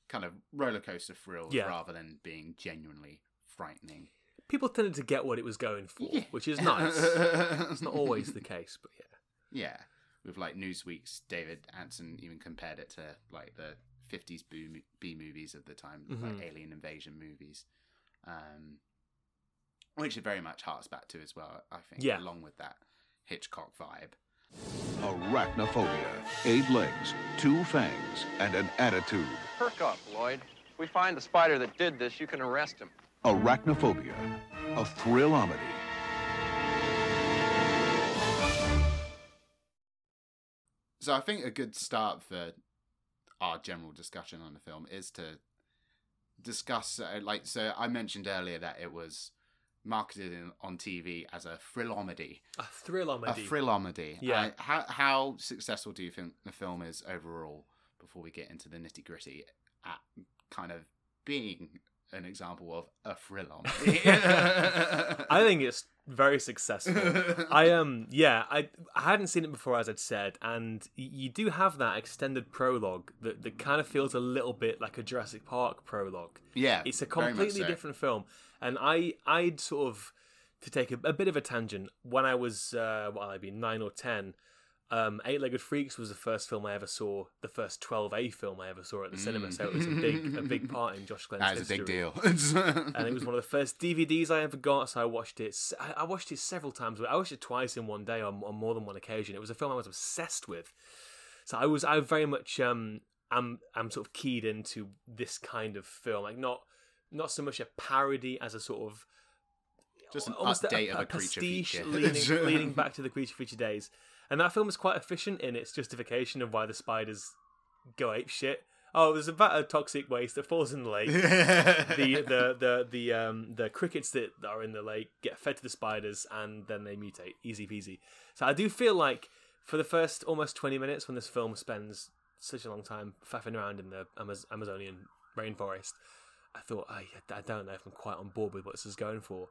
kind of roller coaster thrills Yeah. rather than being genuinely frightening. People tended to get what it was going for, Yeah. which is nice. it's not always the case, but yeah. Yeah, with like Newsweek's David Ansen even compared it to like the 50s B, B movies of the time, Mhm. like alien invasion movies, um, which it very much harks back to as well. I think, Yeah. along with that Hitchcock vibe. Arachnophobia. Eight legs, two fangs, and an attitude. Perk up, Lloyd. If we find the spider that did this, you can arrest him. Arachnophobia. A thrillamedy. So I think a good start for our general discussion on the film is to discuss, uh, like, so I mentioned earlier that it was marketed in, on TV as a thrillamedy. A thrillamedy. A thrillamedy. Yeah. Uh, how how successful do you think the film is overall? Before we get into the nitty gritty, at kind of being an example of a thrillamedy. I think it's very successful. I um yeah, I I hadn't seen it before as I'd said, and you do have that extended prologue that, that kind of feels a little bit like a Jurassic Park prologue. yeah, It's a completely so. different film, and I I'd sort of to take a, a bit of a tangent when I was uh, what I'd be nine or ten. Um, Eight Legged Freaks was the first film I ever saw, the first 12A film I ever saw at the cinema. So it was a big, a big part in Josh Glenn's That is a big deal. and it was one of the first DVDs I ever got. So I watched it. I watched it several times. I watched it twice in one day on, on more than one occasion. It was a film I was obsessed with. So I was I very much um am am sort of keyed into this kind of film, like not not so much a parody as a sort of Just an almost update of a creature feature. leaning, leaning back to the creature feature days. And that film is quite efficient in its justification of why the spiders go ape shit. Oh, there's a vat of toxic waste that falls in the lake. The the the the um the crickets that are in the lake get fed to the spiders and then they mutate. Easy peasy. So i do feel like for the first almost 20 minutes when this film spends such a long time faffing around in the Amaz- amazonian rainforest i thought I, I don't know if i'm quite on board with what this is going for.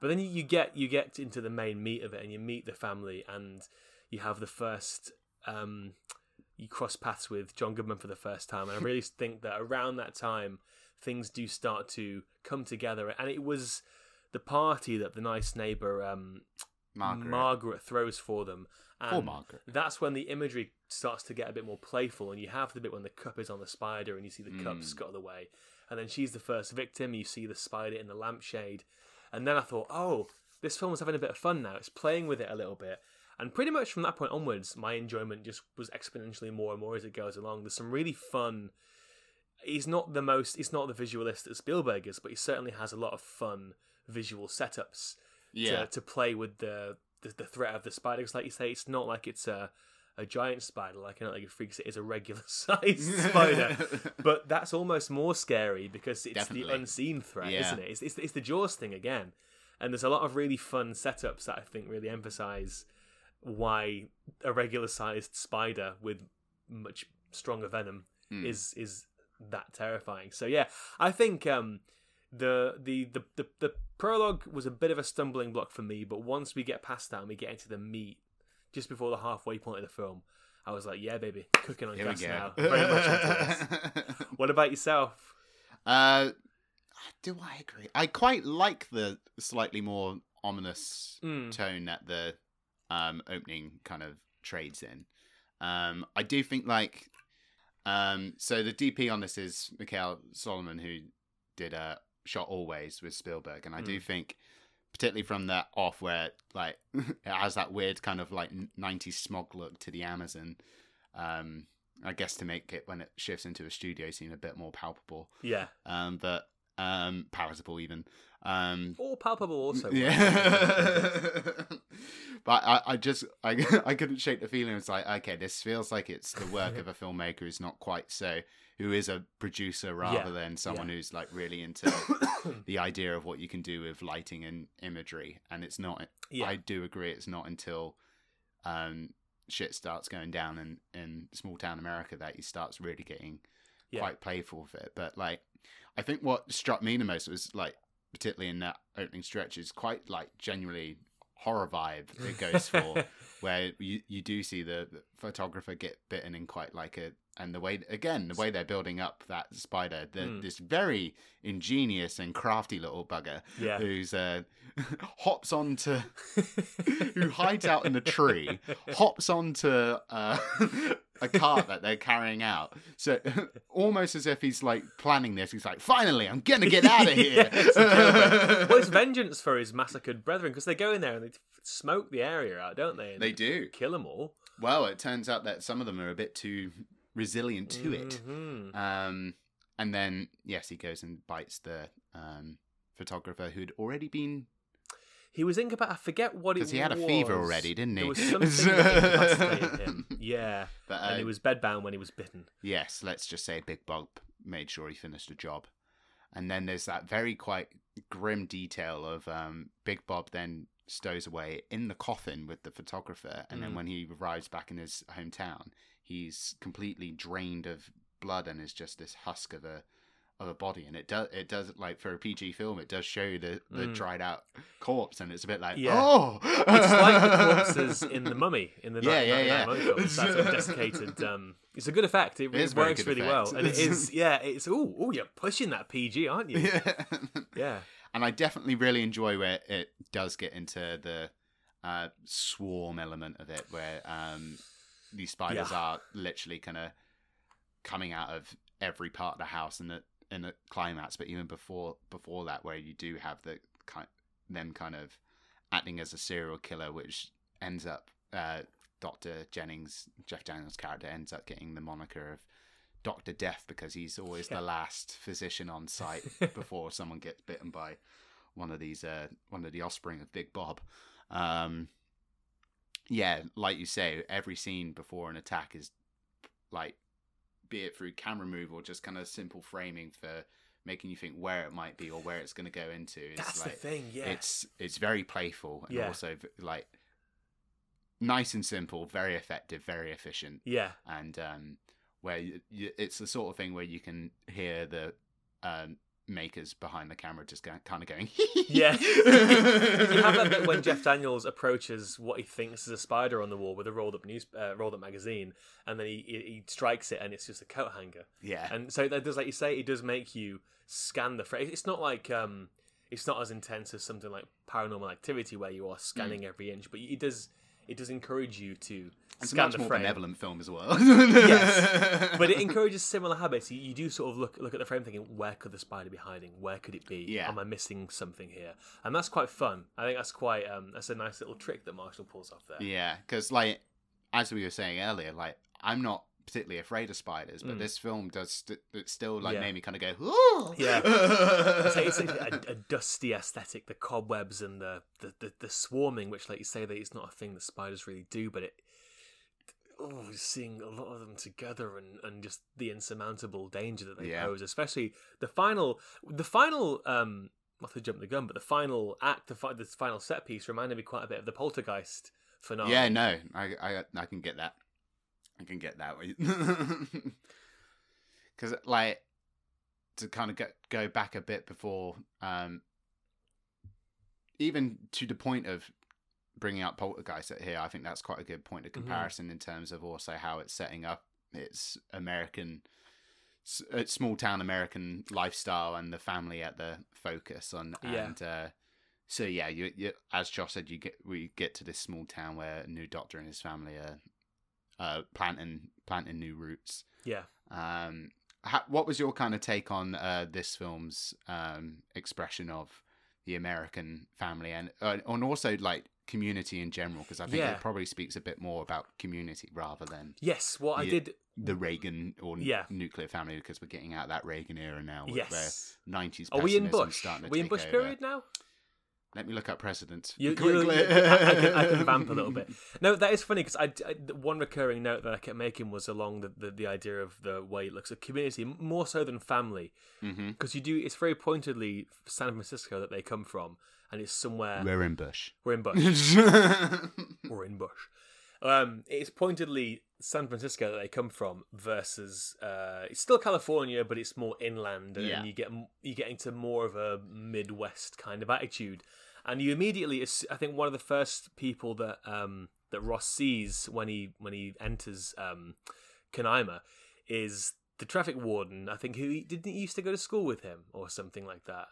But then you, you get you get into the main meat of it and you meet the family and you have the first um you cross paths with John Goodman for the first time, and I really think that around that time things do start to come together. And it was the party that the nice neighbor um, Margaret. throws for them. And For Margaret. That's when the imagery starts to get a bit more playful, and you have the bit when the cup is on the spider, and you see the Hmm. cup scuttle away, and then she's the first victim. You see the spider in the lampshade, and then I thought, oh, this film is having a bit of fun now. It's playing with it a little bit. And pretty much from that point onwards, my enjoyment just was exponentially more and more as it goes along. There's some really fun. He's not the most. He's not the visualist that Spielberg is, but he certainly has a lot of fun visual setups Yeah. to, to play with the, the the threat of the spider. 'Cause like you say, it's not like it's a a giant spider, like not know, like it freaks. It is a regular sized spider, but that's almost more scary because it's Definitely. the unseen threat, Yeah. isn't it? It's, it's it's the Jaws thing again. and there's a lot of really fun setups that I think really emphasize why a regular sized spider with much stronger venom Hmm. is is that terrifying. So yeah, I think um the, the the the the prologue was a bit of a stumbling block for me, but once we get past that and we get into the meat just before the halfway point of the film, I was like, yeah, baby, cooking on Here gas now. Very much into this. What about yourself? Uh, do I agree? I quite like the slightly more ominous Mm. tone that the um, opening kind of trades in. Um, I do think like um, so the DP on this is Mikael Salomon who did uh, shot Always with Spielberg, and I do Mm. think particularly from that off where like it has that weird kind of like 90s smog look to the Amazon. Um, I guess to make it when it shifts into a studio seem a bit more palpable Yeah, um, but um, palatable even. Um, all palpable also. yeah, but I, I just I, I couldn't shake the feeling. It's like okay, this feels like it's the work of a filmmaker who's not quite so who is a producer rather Yeah, than someone yeah. who's like really into the idea of what you can do with lighting and imagery. And it's not. Yeah. I do agree. It's not until um, shit starts going down in in small town America that he starts really getting quite playful with it. But like, I think what struck me the most was like, particularly in that opening stretch, is quite like genuinely horror vibe it goes for, where you you do see the, the photographer get bitten in quite like a. And the way again, the way they're building up that spider, the, Mm. this very ingenious and crafty little bugger Yeah. who's uh, hops onto, who hides out in a tree, hops onto uh, a cart that they're carrying out. So almost as if he's like planning this, he's like, "Finally, I'm gonna get out of here." Yeah, it's well, it's vengeance for his massacred brethren because they go in there and they smoke the area out, don't they? And they do. kill them all. Well, it turns out that some of them are a bit too resilient to it. Mhm. Um, and then yes, he goes and bites the um, photographer who'd already been He was incapacitated. I forget what it was. because he had a fever already, didn't he? There was something incapacitated him. Yeah, But, and uh, he was bedbound when he was bitten. yes, let's just say Big Bob made sure he finished the job. And then there's that very quite grim detail of um, Big Bob then stows away in the coffin with the photographer, and then Mm. when he arrives back in his hometown, he's completely drained of blood and is just this husk of a of a body. And it does it does like for a PG film, it does show the the Mm. dried out corpse, and it's a bit like Yeah. oh, It's like the corpses in the Mummy in the Yeah, yeah, yeah. Mummy film. It's that sort of desiccated. Um, it's a good effect. It, It works really effect. well, and it is. Yeah, it's. Oh, oh, you're pushing that PG, aren't you? yeah. Yeah. and I definitely really enjoy where it does get into the uh, swarm element of it, where um, these spiders Yeah. are literally kind of coming out of every part of the house in the in the climax. But even before before that, where you do have the kind them kind of acting as a serial killer, which ends up uh, Doctor Jennings, Jeff Daniels' character, ends up getting the moniker of Doctor Death because he's always Yeah. the last physician on site before someone gets bitten by one of these uh one of the offspring of Big Bob. Um yeah, like you say, every scene before an attack is like be it through camera move or just kind of simple framing for making you think where it might be or where it's going to go into. It's That's like the thing. Yeah. it's it's very playful and Yeah. also like nice and simple, very effective, very efficient yeah. and um, where you, you, it's the sort of thing where you can hear the um, makers behind the camera just kind of going, Yeah. you have that bit when Jeff Daniels approaches what he thinks is a spider on the wall with a rolled up news, uh, rolled up magazine, and then he, he he strikes it, and it's just a coat hanger. yeah, And so that does, like you say, it does make you scan the frame. It's not like um, it's not as intense as something like Paranormal Activity where you are scanning every inch, but it does it does encourage you to it's a scan much the more frame. benevolent film as well. Yes. but it encourages similar habits. You, you do sort of look look at the frame, thinking, where could the spider be hiding? Where could it be? Yeah. Am I missing something here? And that's quite fun. I think that's quite um, that's a nice little trick that Marshall pulls off there. Yeah, because like as we were saying earlier, like I'm not particularly afraid of spiders, but Mm. this film does st- it still like Yeah. made me kind of go, Ooh! Yeah. It's, like, it's like a, a dusty aesthetic, the cobwebs and the, the, the, the swarming, which, like you say, that it's not a thing that spiders really do, but it. Oh, seeing a lot of them together and, and just the insurmountable danger that they Yeah. pose, especially the final the final um not to jump the gun, but the final act, the, fi- the final set piece reminded me quite a bit of the Poltergeist finale. Yeah, no, I, I, I can get that. I can get that. Way. Because, like, to kind of get, go back a bit before, um, even to the point of bringing up Poltergeist here, I think that's quite a good point of Mhm. comparison in terms of also how it's setting up its American, s- uh, small town American lifestyle and the family at the focus on. Yeah. And uh, so yeah, you, you as Josh said, you get we get to this small town where a new doctor and his family are uh, planting planting new roots. yeah. Um, ha- what was your kind of take on uh, this film's um, expression of the American family and uh, and also like community in general? Because I think Yeah. it probably speaks a bit more about community rather than Yes, what I did. the Reagan or n- Yeah. nuclear family because we're getting out that Reagan era now. Yes. where 90s Are we in Bush? Are we in Bush over. period now? Let me look up presidents. You, you, you- I, I can, I can vamp a little bit. No, that is funny because I, I- the one recurring note that I kept making was along the, the, the idea of the way it looks at community more so than family because you do it's very pointedly San Francisco that they come from and it's somewhere We're in Bush. we're in Bush we're in Bush. Um, it's pointedly San Francisco that they come from versus uh, it's still California, but it's more inland, and Yeah. you get you get into more of a Midwest kind of attitude. And you immediately, I think, one of the first people that um, that Ross sees when he when he enters um, Canaima is the traffic warden. I think who didn't he used to go to school with him or something like that.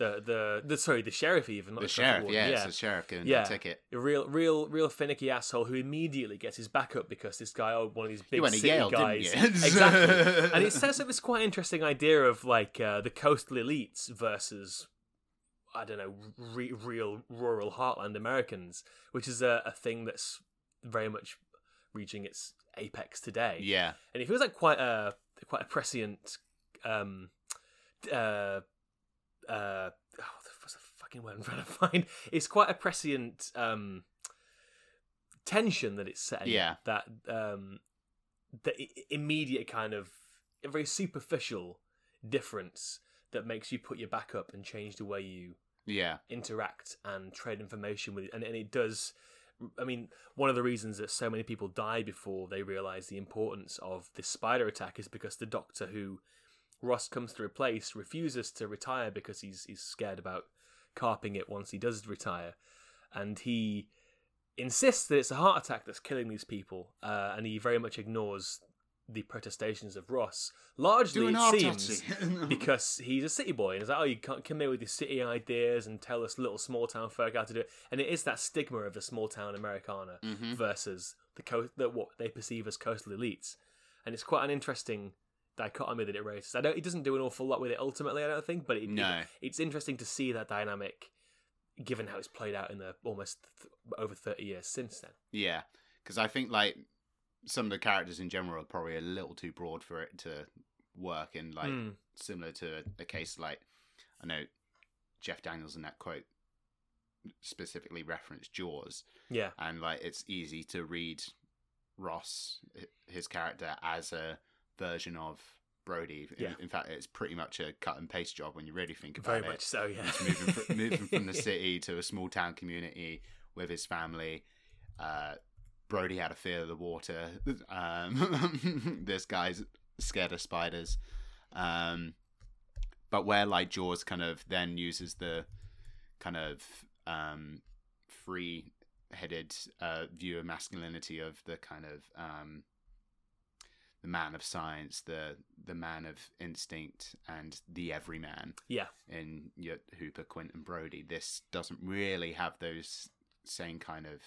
The the the sorry the sheriff even not The the, sheriff, yeah, it's the sheriff giving Yeah. the ticket. A real, real, real finicky asshole who immediately gets his back up because this guy, oh, one of these big city Yale, guys, exactly. And it sets up this quite interesting idea of like uh, the coastal elites versus, I don't know, re- real rural heartland Americans, which is a, a thing that's very much reaching its apex today. Yeah, and it feels like quite a quite a prescient. Um, uh, uh, oh, what's the fucking word I'm trying to find? It's quite a prescient um, tension that it's setting. Yeah. That um, the immediate kind of a very superficial difference that makes you put your back up and change the way you yeah, interact and trade information with and, and it does i mean one of the reasons that so many people die before they realize the importance of this spider attack is because the doctor who ross comes to replace refuses to retire because he's he's scared about carping it once he does retire and he insists that it's a heart attack that's killing these people uh, and he very much ignores the protestations of ross largely it seems because he's a city boy and it's like, oh, you can't come here with your city ideas and tell us little small town folk how to do it. And it is that stigma of the small town Americana Mhm. versus the coast, that what they perceive as coastal elites. And it's quite an interesting dichotomy that it raises. I don't, it doesn't do an awful lot with it ultimately, I don't think, but it, No. it- it's interesting to see that dynamic given how it's played out in the almost th- over 30 years since then. yeah. Because I think like some of the characters in general are probably a little too broad for it to work in like Mm. similar to a case like I know Jeff Daniels in that quote specifically referenced Jaws, Yeah. and like it's easy to read Ross his character as a version of Brody. In, Yeah. in fact, it's pretty much a cut and paste job when you really think about Very it. much so, yeah. Moving, fr- moving from the city to a small town community with his family. Uh, Brody had a fear of the water. Um, this guy's scared of spiders. Um, but where like Jaws kind of then uses the kind of um, free-headed uh, view of masculinity of the kind of um, the man of science, the the man of instinct, and the everyman Yeah. in your Hooper, Quint, and Brody. This doesn't really have those same kind of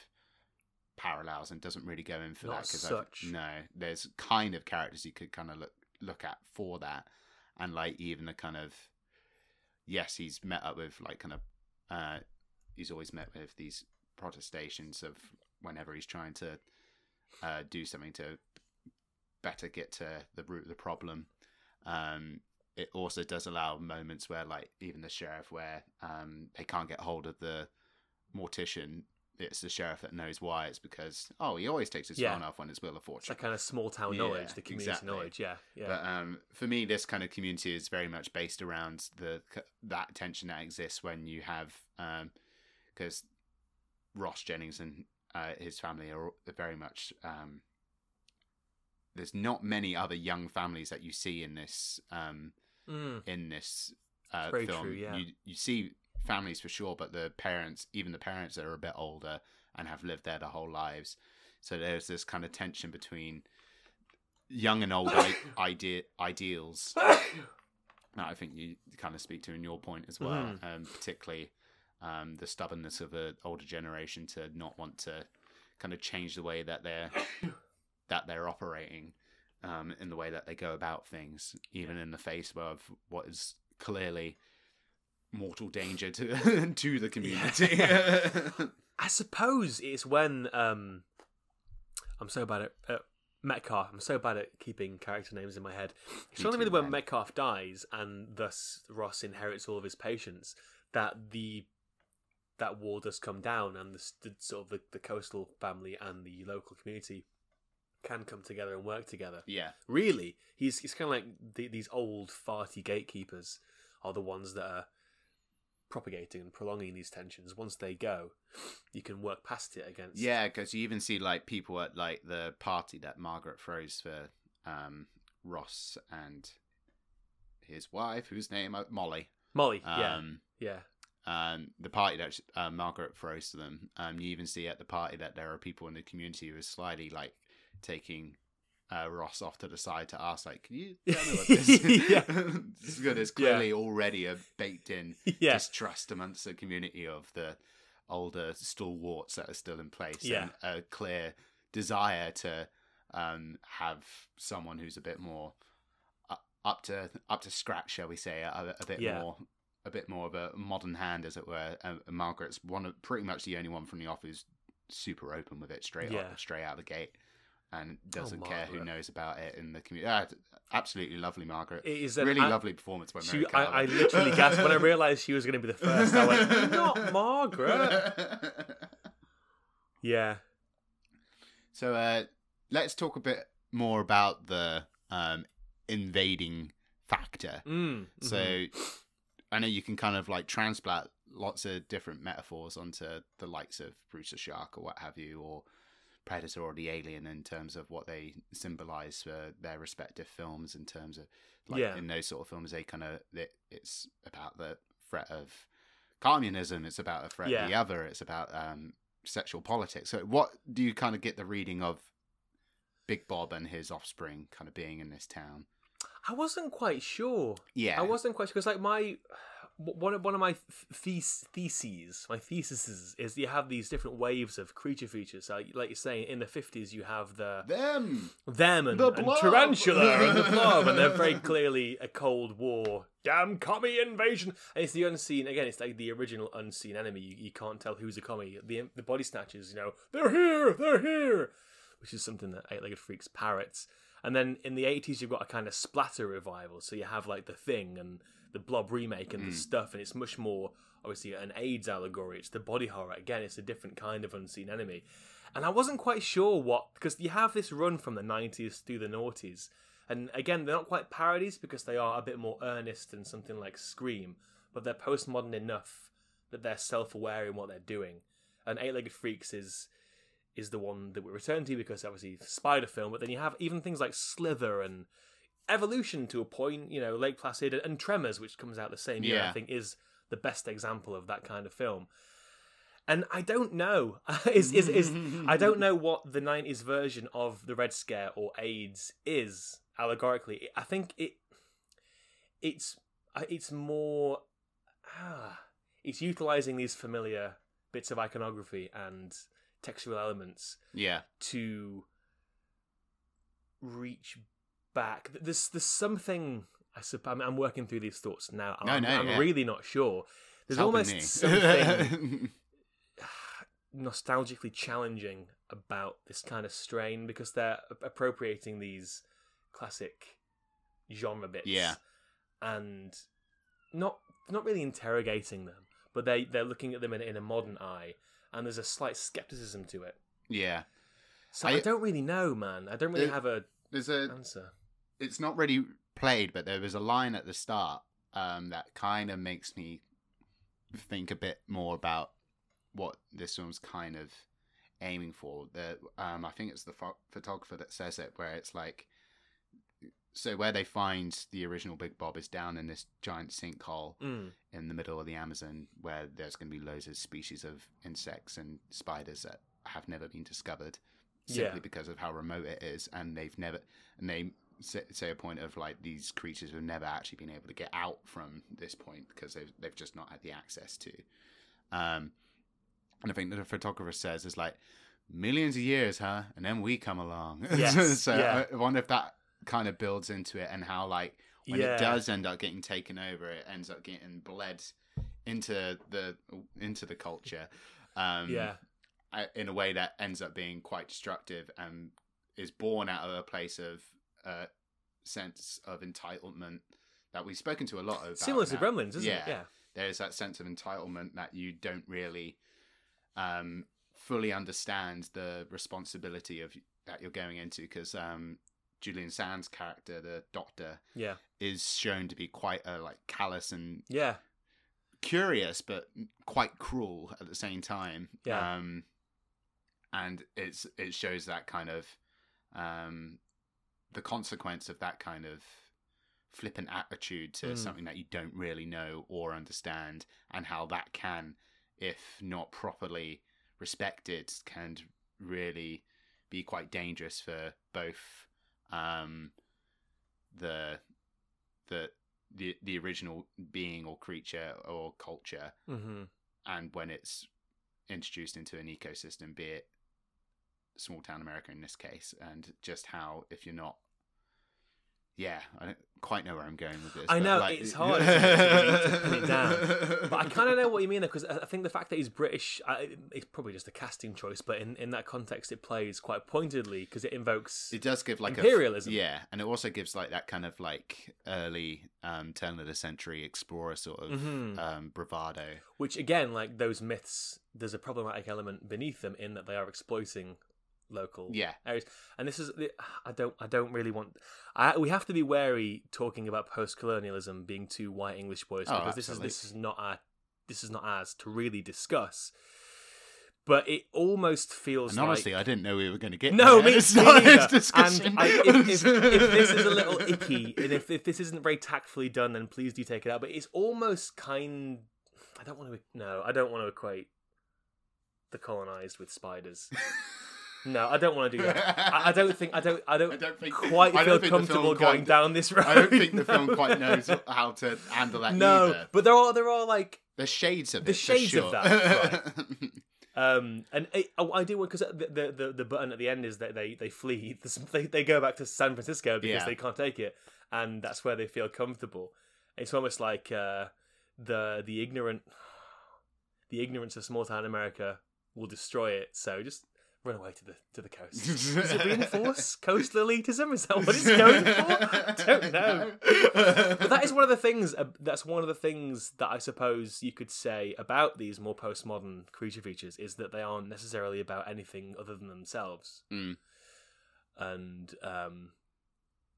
parallels and doesn't really go in for Not that because no, there's kind of characters you could kind of look look at for that, and like even the kind of yes, he's met up with like kind of uh, he's always met with these protestations of whenever he's trying to uh, do something to better get to the root of the problem. Um, it also does allow moments where, like, even the sheriff, where um, they can't get hold of the mortician, it's the sheriff that knows why. It's because oh, he always takes his Yeah. phone off when it's Wheel of It's Fortune. that kind of small town Yeah, knowledge, the community exactly. knowledge. Yeah, yeah. But um, for me, this kind of community is very much based around the that tension that exists when you have because Ross Jennings and uh, his family are very much. Um, there's not many other young families that you see in this um, Mm. in this uh, film. true, yeah. You you see families for sure, but the parents, even the parents, that are a bit older and have lived there their whole lives. So there's this kind of tension between young and old I- idea ideals that I think you kind of speak to in your point as well, Mhm. um, particularly um, the stubbornness of the older generation to not want to kind of change the way that they're that they're operating um, in the way that they go about things, even in the face of what is clearly mortal danger to to the community. I suppose it's when um, I'm so bad at, at Metcalf. I'm so bad at keeping character names in my head. It's only really when. Metcalf dies and thus Ross inherits all of his patients that the that wall does come down and the, the sort of the, the coastal family and the local community can come together and work together. yeah, Really, he's he's kind of like the, these old farty gatekeepers are the ones that are propagating and prolonging these tensions. Once they go, you can work past it against. yeah, because you even see like people at like the party that Margaret throws for um, Ross and his wife, whose name uh, Molly. Molly. yeah, Um, yeah, um, the party that uh, Margaret throws to them. Um, you even see at the party that there are people in the community who are slightly like taking uh, Ross off to the side to ask, like, "Can you tell me what this?" Yeah. It's good. There's clearly already a baked in yeah, distrust amongst the community of the older stalwarts that are still in place, Yeah. and a clear desire to um, have someone who's a bit more up to up to scratch, shall we say, a, a bit Yeah. more. A bit more of a modern hand, as it were. Uh, Margaret's one of pretty much the only one from the off who's super open with it straight Yeah. up, straight out the gate, and doesn't care who knows about it in the community. Ah, absolutely lovely, Margaret. it is an, really I, lovely performance by Mary She, I, I literally gasped when I realised she was going to be the first. I went, "Not Margaret." Yeah, so uh, let's talk a bit more about the um, invading factor. mm, So mhm. I know you can kind of like transplant lots of different metaphors onto the likes of Bruce the Shark or what have you, or Predator or the Alien in terms of what they symbolize for their respective films. In terms of like Yeah. in those sort of films, they kind of it, it's about the threat of communism. It's about the threat Yeah. of the other. It's about um, sexual politics. So what do you kind of get the reading of Big Bob and his offspring kind of being in this town? I wasn't quite sure. Yeah, I wasn't quite sure because, like, my one of one of my thes- theses, my theses is you have these different waves of creature features. So, like you're saying, in the fifties, you have the them. them and, The and tarantula and the blob, and they're very clearly a Cold War damn commie invasion. And it's the unseen again. It's like the original unseen enemy. You, you can't tell who's a commie. The the body snatchers, you know, they're here, they're here, which is something that Eight Legged Freaks parrots. And then in the eighties, you've got a kind of splatter revival. So you have like the Thing and the Blob remake and the hmm. stuff, and it's much more obviously an AIDS allegory. It's the body horror again. It's a different kind of unseen enemy. And I wasn't quite sure what because you have this run from the '90s through the noughties, and again they're not quite parodies because they are a bit more earnest than something like Scream, but they're postmodern enough that they're self-aware in what they're doing. And Eight-Legged Freaks is is the one that we return to because obviously spider film, but then you have even things like Slither and Evolution to a point, you know, Lake Placid and Tremors, which comes out the same year, I think is the best example of that kind of film. And I don't know. is, is, is I don't know what the '90s version of the Red Scare or AIDS is allegorically. I think it it's uh, it's more ah, it's utilizing these familiar bits of iconography and textual elements Yeah. to reach back. There's there's something. I supp- I'm, I'm working through these thoughts now. No, I'm, no, I'm yeah. really not sure. There's helping almost me. something nostalgically challenging about this kind of strain because they're appropriating these classic genre bits Yeah. and not not really interrogating them but they they're looking at them in, in a modern eye and there's a slight skepticism to it. Yeah. So I, I- don't really know, man. I don't really There- have a There's a answer. it's not really played, but there was a line at the start um, that kind of makes me think a bit more about what this film's kind of aiming for. The um, I think it's the pho- photographer that says it, where it's like, so where they find the original Big Bob is down in this giant sinkhole Mm. in the middle of the Amazon, where there's going to be loads of species of insects and spiders that have never been discovered, simply Yeah. because of how remote it is, and they've never, and they say, a point of like these creatures have never actually been able to get out from this point because they've they've just not had the access to. Um, and I think that the photographer says is like millions of years, huh? And then we come along. Yes, so yeah. I wonder if that kind of builds into it and how like when Yeah. it does end up getting taken over, it ends up getting bled into the into the culture. Um, Yeah. In a way that ends up being quite destructive and is born out of a place of uh, sense of entitlement that we've spoken to a lot of. Similar to Gremlins, isn't yeah, it? Yeah. There's that sense of entitlement that you don't really um, fully understand the responsibility of that you're going into because um, Julian Sands' character, the Doctor, Yeah. is shown to be quite a like callous and Yeah. curious but quite cruel at the same time. Yeah. Um, and it's it shows that kind of um, the consequence of that kind of flippant attitude to Mm. something that you don't really know or understand, and how that can, if not properly respected, can really be quite dangerous for both um, the the the the original being or creature or culture. Hmm and when it's introduced into an ecosystem be it small town america in this case and just how if you're not yeah i don't quite know where i'm going with this I know, like- it's hard, to pin it down. But I kind of know what you mean because I think the fact that he's British, I, it's probably just a casting choice. But in, in that context, it plays quite pointedly because it invokes. it does give like Imperialism. a yeah and it also gives like that kind of like early um turn of the century explorer sort of Mhm. um bravado Which again, like those myths, there's a problematic element beneath them in that they are exploiting local yeah areas. And this is, I don't, I don't really want. I, we have to be wary talking about post-colonialism being two white English boys Oh, because this is this is not our, this is not ours to really discuss. But it almost feels and like honestly i didn't know we were going to get no, there. me, It's me not this neither. discussion. And I, if, if, if this is a little icky, and if, if this isn't very tactfully done, then please do take it out. But it's almost kind. I don't want to. No, I don't want to equate the colonized with spiders. No, I don't want to do that. I, I don't think. I don't. I don't, I don't think- quite I feel don't film comfortable quite- going down this road. I don't think the film quite knows how to handle that no, either. but there are there are like the shades of The shades of sure. that, Um, and it, oh, I do want because the, the the the button at the end is that they they flee. They they go back to San Francisco because Yeah. they can't take it, and that's where they feel comfortable. It's almost like uh, the the ignorant, the ignorance of small town America will destroy it. So just run away to the to the coast. It reinforce coastal elitism? Is that what it's going for? I don't know. But that is one of the things. Uh, that's one of the things that I suppose you could say about these more postmodern creature features is that they aren't necessarily about anything other than themselves. Mm. And um,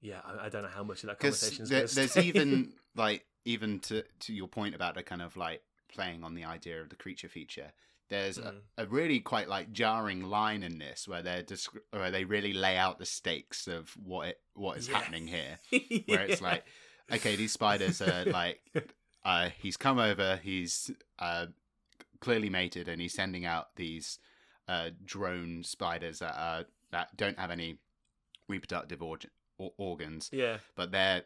yeah, I, I don't know how much of that conversation is there, there's even like even to to your point about the kind of like playing on the idea of the creature feature there's Mm. a, a really quite like jarring line in this where they're descri- where they really lay out the stakes of what it what is Yeah. happening here where it's like okay these spiders are like uh he's come over he's uh clearly mated and he's sending out these uh drone spiders that are that don't have any reproductive org- or organs yeah, but their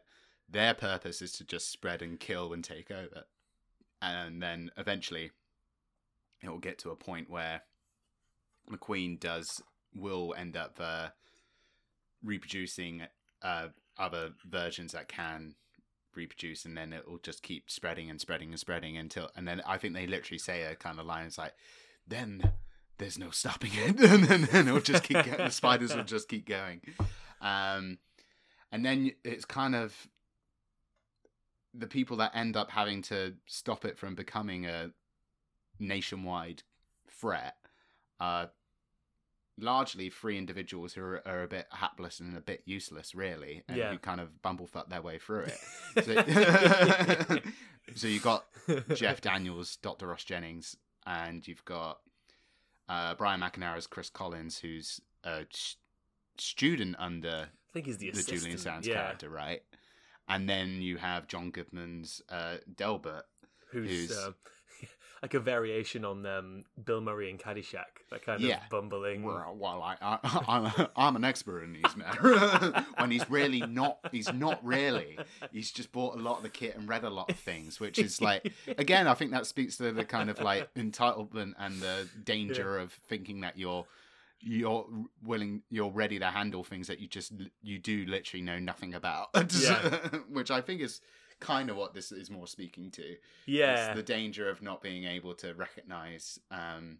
their purpose is to just spread and kill and take over and then eventually it will get to a point where mcqueen does will end up uh, reproducing uh, other versions that can reproduce and then it will just keep spreading and spreading and spreading until and then i think they literally say a kind of line it's like then there's no stopping it. And then, it'll just keep going. The spiders will just keep going. Um and then it's kind of the people that end up having to stop it from becoming a nationwide threat are largely free individuals who are, are a bit hapless and a bit useless, really, and Yeah. who kind of bumblefuck their way through it. So, so you got Jeff Daniels, Dr. Ross Jennings, and you've got uh, Brian McNamara's Chris Collins, who's a s- student under I think he's the, the. Julian Sands yeah, character, right? And then you have John Goodman's uh, Delbert. who's, who's- um, like a variation on um, Bill Murray and Caddyshack. That kind Yeah. of bumbling. Well, well, I, I, I'm, I'm an expert in these matters. when he's really not, he's not really. He's just bought a lot of the kit and read a lot of things, which is like, again, I think that speaks to the kind of like entitlement and the danger of thinking that you're you're willing you're ready to handle things that you just you do literally know nothing about Yeah. which i think is kind of what this is more speaking to yeah, it's the danger of not being able to recognize um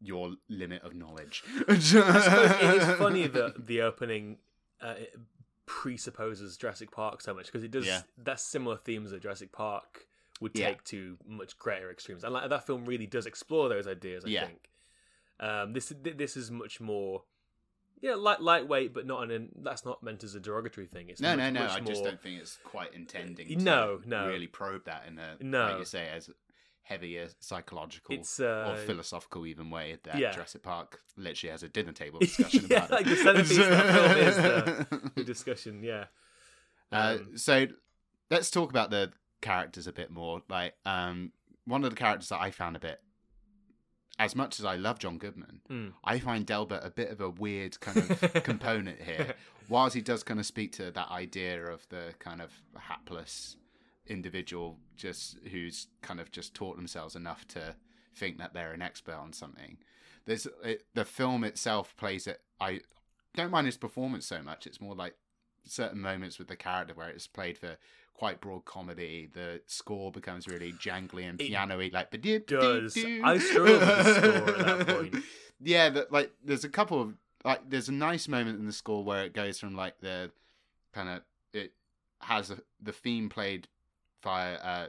your limit of knowledge I suppose it is funny that the opening uh, it presupposes Jurassic Park so much because it does. Yeah. That's similar themes that Jurassic Park would Yeah. take to much greater extremes, and like, that film really does explore those ideas. I Yeah. think um, this this is much more. Yeah, light, lightweight, but not an. That's not meant as a derogatory thing. It's no much, no no i just more- don't think it's quite intending to No, no. really probe that in a No. like you say as heavier psychological uh, or philosophical even way that yeah. Jurassic Park literally has a dinner table discussion Yeah, about like it. the centerpiece of that film is the- discussion. Yeah. Uh, Um, so let's talk about the characters a bit more. Like um, one of the characters that I found a bit, as much as I love John Goodman, Mm. I find Delbert a bit of a weird kind of component here. Whilst he does kind of speak to that idea of the kind of hapless individual, just who's kind of just taught themselves enough to think that they're an expert on something. There's it, the film itself plays it. I don't mind his performance so much. It's more like certain moments with the character where it's played for quite broad comedy. The score becomes really jangly and It piano-y, like "Ba-dip, does. dip, dip." I struggle with the score at that point. Yeah, but like there's a couple of like there's a nice moment in the score where it goes from like the kind of it has a, the theme played via uh,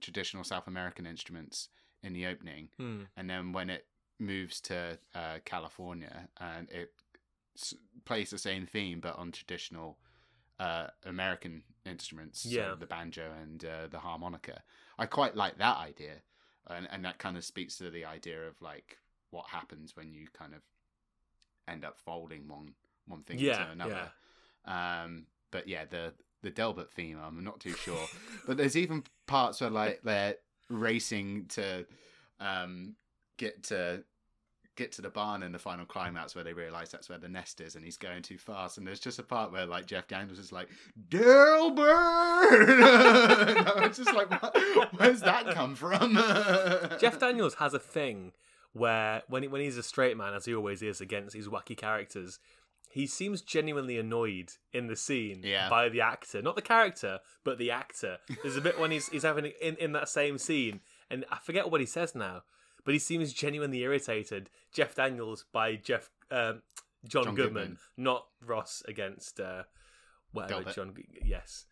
traditional South American instruments in the opening, Hmm. and then when it moves to uh, California and it s- plays the same theme but on traditional uh, American instruments, so the banjo and uh, the harmonica. I quite like that idea, and and that kind of speaks to the idea of like what happens when you kind of end up folding one one thing Yeah, into another. Um, but yeah, the the Delbert theme, I'm not too sure. but there's even parts where like they're racing to um, get to get to the barn in the final climax where they realize that's where the nest is and he's going too fast. And there's just a part where like jeff daniels is like delbert it's just like where's that come from? Jeff Daniels has a thing where when he, when he's a straight man, as he always is against these wacky characters, he seems genuinely annoyed in the scene Yeah. by the actor, not the character, but the actor. There's a bit when he's he's having in in that same scene, and I forget what he says now, but he seems genuinely irritated. Jeff Daniels by Jeff um, John, John Goodman, Goodman. not Ross against uh, whatever Delbert. John. Yes.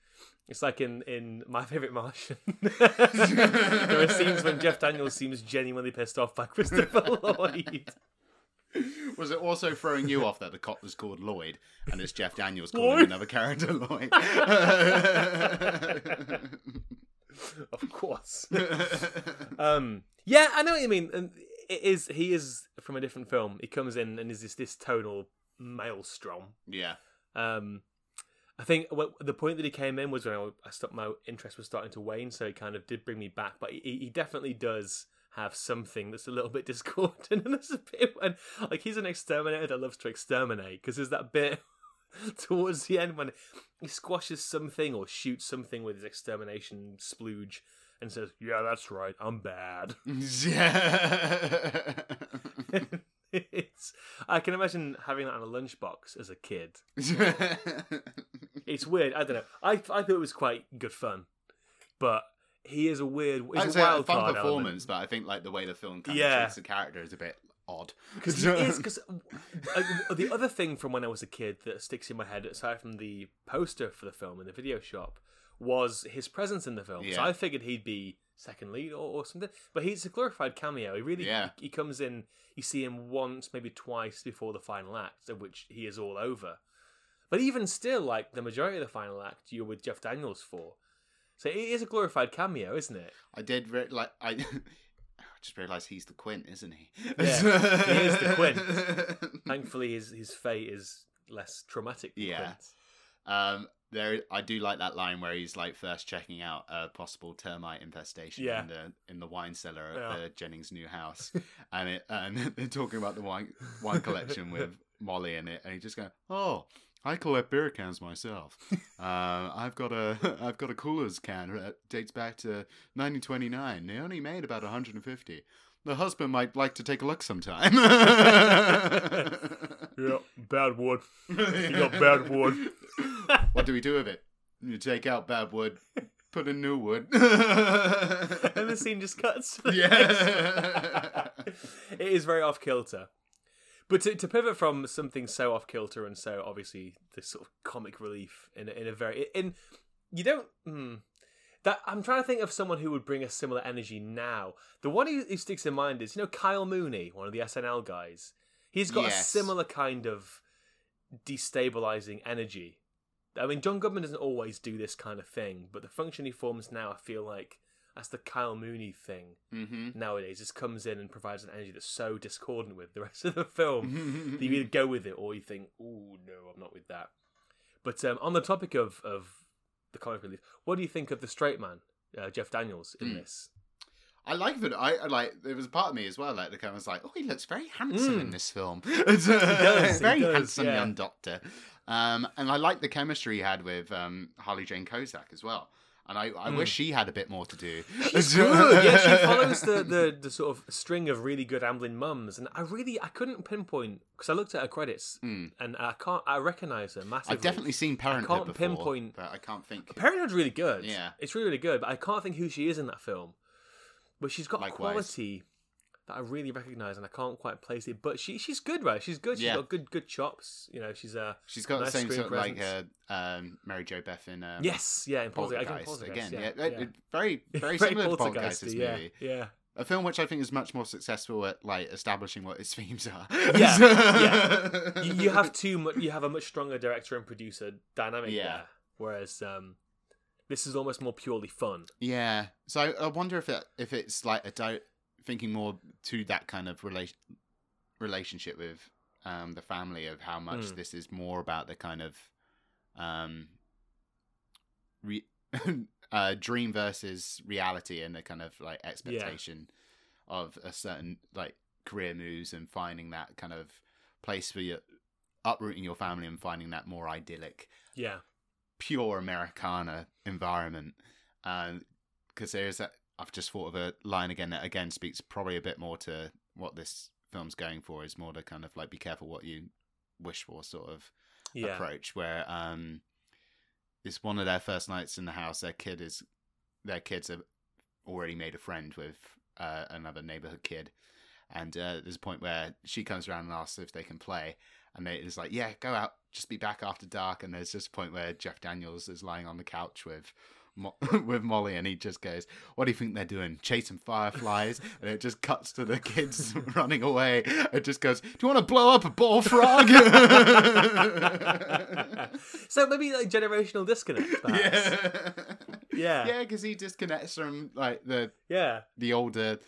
It's like in, in My Favorite Martian. there are scenes when Jeff Daniels seems genuinely pissed off by Christopher Lloyd. was it also throwing you off that the cop was called lloyd and it's jeff daniels calling Lloyd? another character lloyd of course. Um, yeah, I know what you mean. And it is he is from a different film. He comes in and is this this tonal maelstrom. yeah Um, I think the point that he came in was when I, I stopped. My interest was starting to wane, so it kind of did bring me back. But he, he definitely does have something that's a little bit discordant, and there's a bit when like he's an exterminator that loves to exterminate because there's that bit towards the end when he squashes something or shoots something with his extermination splooge and says, "Yeah, that's right, I'm bad." yeah it's I can imagine having that on a lunchbox as a kid. It's weird. I don't know. I I thought it was quite good fun, but he is a weird. He's I'd a fun performance, but I think like the way the film kind Yeah. of treats the character is a bit odd. because. Because uh, the other thing from when I was a kid that sticks in my head, aside from the poster for the film in the video shop, was his presence in the film. So I figured he'd be second lead or, or something. But he's a glorified cameo. He really Yeah. he, he comes in. You see him once, maybe twice before the final act, of which he is all over. But even still, like the majority of the final act, you're with Jeff Daniels for. So it is a glorified cameo, isn't it? I did re- like I. Just realised he's the Quint, isn't he? Yeah, he is the Quint. Thankfully, his his fate is less traumatic. Than Yeah. Um, there, I do like that line where he's like first checking out a possible termite infestation Yeah. in the in the wine cellar at Yeah. the Jennings' new house, and it and they're talking about the wine wine collection with Molly in it, and he just goes, "Oh, I collect beer cans myself. uh, I've got a I've got a Coolers can that dates back to 1929. They only made about 150. The husband might like to take a look sometime." Yeah, bad wood. You got bad wood. what do we do with it? You take out bad wood, put in new wood. and the scene just cuts. yeah. it is very off kilter. But to, to pivot from something so off kilter and so obviously this sort of comic relief in a, in a very in you don't hmm, that I'm trying to think of someone who would bring a similar energy now. The one who, who sticks in mind is you know Kyle Mooney, one of the SNL guys. He's got a similar kind of destabilizing energy. I mean, John Goodman doesn't always do this kind of thing, but the function he forms now, I feel like that's the Kyle Mooney thing hmm nowadays. Just comes in and provides an energy that's so discordant with the rest of the film that you either go with it or you think, "Oh no, I'm not with that." But um, on the topic of of the comic relief, what do you think of the straight man, uh, Jeff Daniels, in Mm. this? I like that. I, I like. There was a part of me as well. Like the guy was like, "Oh, he looks very handsome in Mm. this film. Does, very does, handsome yeah. young doctor." Um, and I like the chemistry he had with um, Harley Jane Kozak as well. And I, I wish she had a bit more to do. She's good. yeah, she follows the, the the sort of string of really good Amblin mums, and I really I couldn't pinpoint because I looked at her credits Mm. and I can't I recognize her massively. I've definitely seen Parenthood can't before, pinpoint- but I can't think. Parenthood's really good. Yeah. It's really, really good, but I can't think who she is in that film. But she's got Likewise. quality that I really recognise and I can't quite place it. But she she's good, right? She's good. She's Yeah. got good good chops. You know, she's a She's got nice the same sort of like uh, um, Mary Jo Beth in um, Yes, yeah, in Poltergeist. Again, Poltergeist. Again, yeah, yeah, yeah. it- very, very similar to Poltergeist. Yeah, movie, yeah. a film which I think is much more successful at like establishing what its themes are. Yeah, yeah. You, you have too much. You have a much stronger director and producer dynamic Yeah. there, whereas um, this is almost more purely fun. Yeah. So I, I wonder if it if it's like a di- thinking more to that kind of relation relationship with um, the family of how much Mm. this is more about the kind of um, re- uh, dream versus reality and the kind of like expectation of a certain like career moves and finding that kind of place for your uprooting your family and finding that more idyllic Yeah, pure Americana environment. Because there's that, I've just thought of a line again that again speaks probably a bit more to what this film's going for. Is more to kind of like be careful what you wish for sort of yeah, approach. Where um, it's one of their first nights in the house. Their kid is their kids have already made a friend with uh, another neighborhood kid. And uh, there's a point where she comes around and asks if they can play, and they is like, "Yeah, go out, just be back after dark." And there's just a point where Jeff Daniels is lying on the couch with Mo- with Molly, and he just goes, "What do you think they're doing? Chasing fireflies?" and it just cuts to the kids running away. It just goes, "Do you want to blow up a bullfrog?" so maybe like generational disconnect. Perhaps. yeah, Yeah. yeah, because he disconnects from like the yeah. the older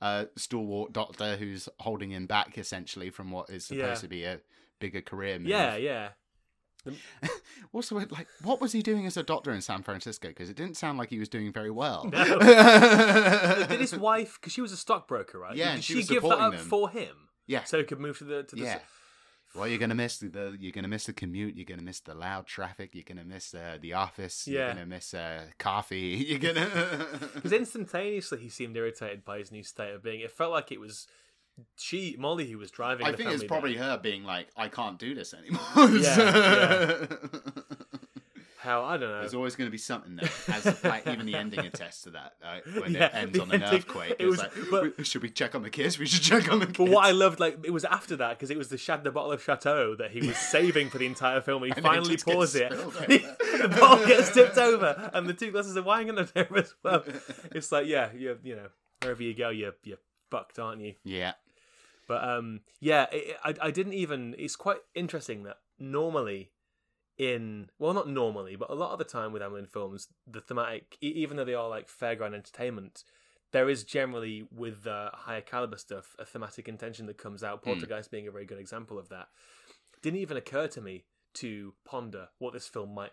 uh, stalwart doctor who's holding him back essentially from what is supposed Yeah. to be a bigger career move. Yeah, yeah. Also, like, what was he doing as a doctor in San Francisco? Because it didn't sound like he was doing very well. No. Did his wife, because she was a stockbroker, right? Yeah, Did and she she, was give that supporting up them. for him yeah, so he could move to the to the? yeah. Well, you're gonna miss the you're gonna miss the commute. You're gonna miss the loud traffic. You're gonna miss uh, the office. Yeah. You're gonna miss uh, coffee. You're gonna. Because instantaneously he seemed irritated by his new state of being. It felt like it was she, Molly, who was driving. I think it's probably her being like, I can't do this anymore. Yeah, hell, I don't know. There's always going to be something there, as like even the ending attests to that. Like, when Yeah, it ends on an ending- earthquake, it it's was- like, but- should we check on the kids? We should check on the kids. But what I loved, like, it was after that because it was the Shad the bottle of Chateau that he was saving for the entire film, and he And then it finally pours it. the bottle gets tipped over, and the two glasses of wine are there as well. It's like, yeah, you you know, wherever you go, you're you're fucked, aren't you? Yeah, But um, yeah, it, I I didn't even. It's quite interesting that normally in well, not normally, but a lot of the time with Amblin films, the thematic, even though they are like fairground entertainment, there is generally with the higher caliber stuff a thematic intention that comes out. Poltergeist being a very good example of that. Didn't even occur to me to ponder what this film might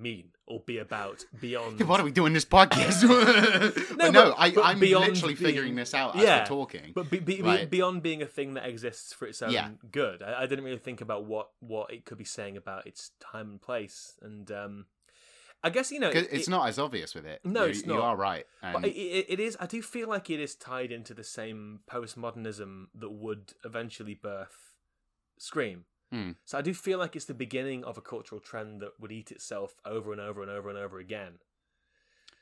mean or be about beyond. what are we doing this podcast? no, No, no, but- I, but I'm literally being- figuring this out as Yeah, we're talking. But be, be, Right. beyond being a thing that exists for its own Yeah. good, I, I didn't really think about what what it could be saying about its time and place. And um, I guess you know it- it's it- not as obvious with it. No, You- it's You are right. And it, it, it is. I do feel like it is tied into the same postmodernism that would eventually birth Scream. Hmm. So I do feel like it's the beginning of a cultural trend that would eat itself over and over and over and over again.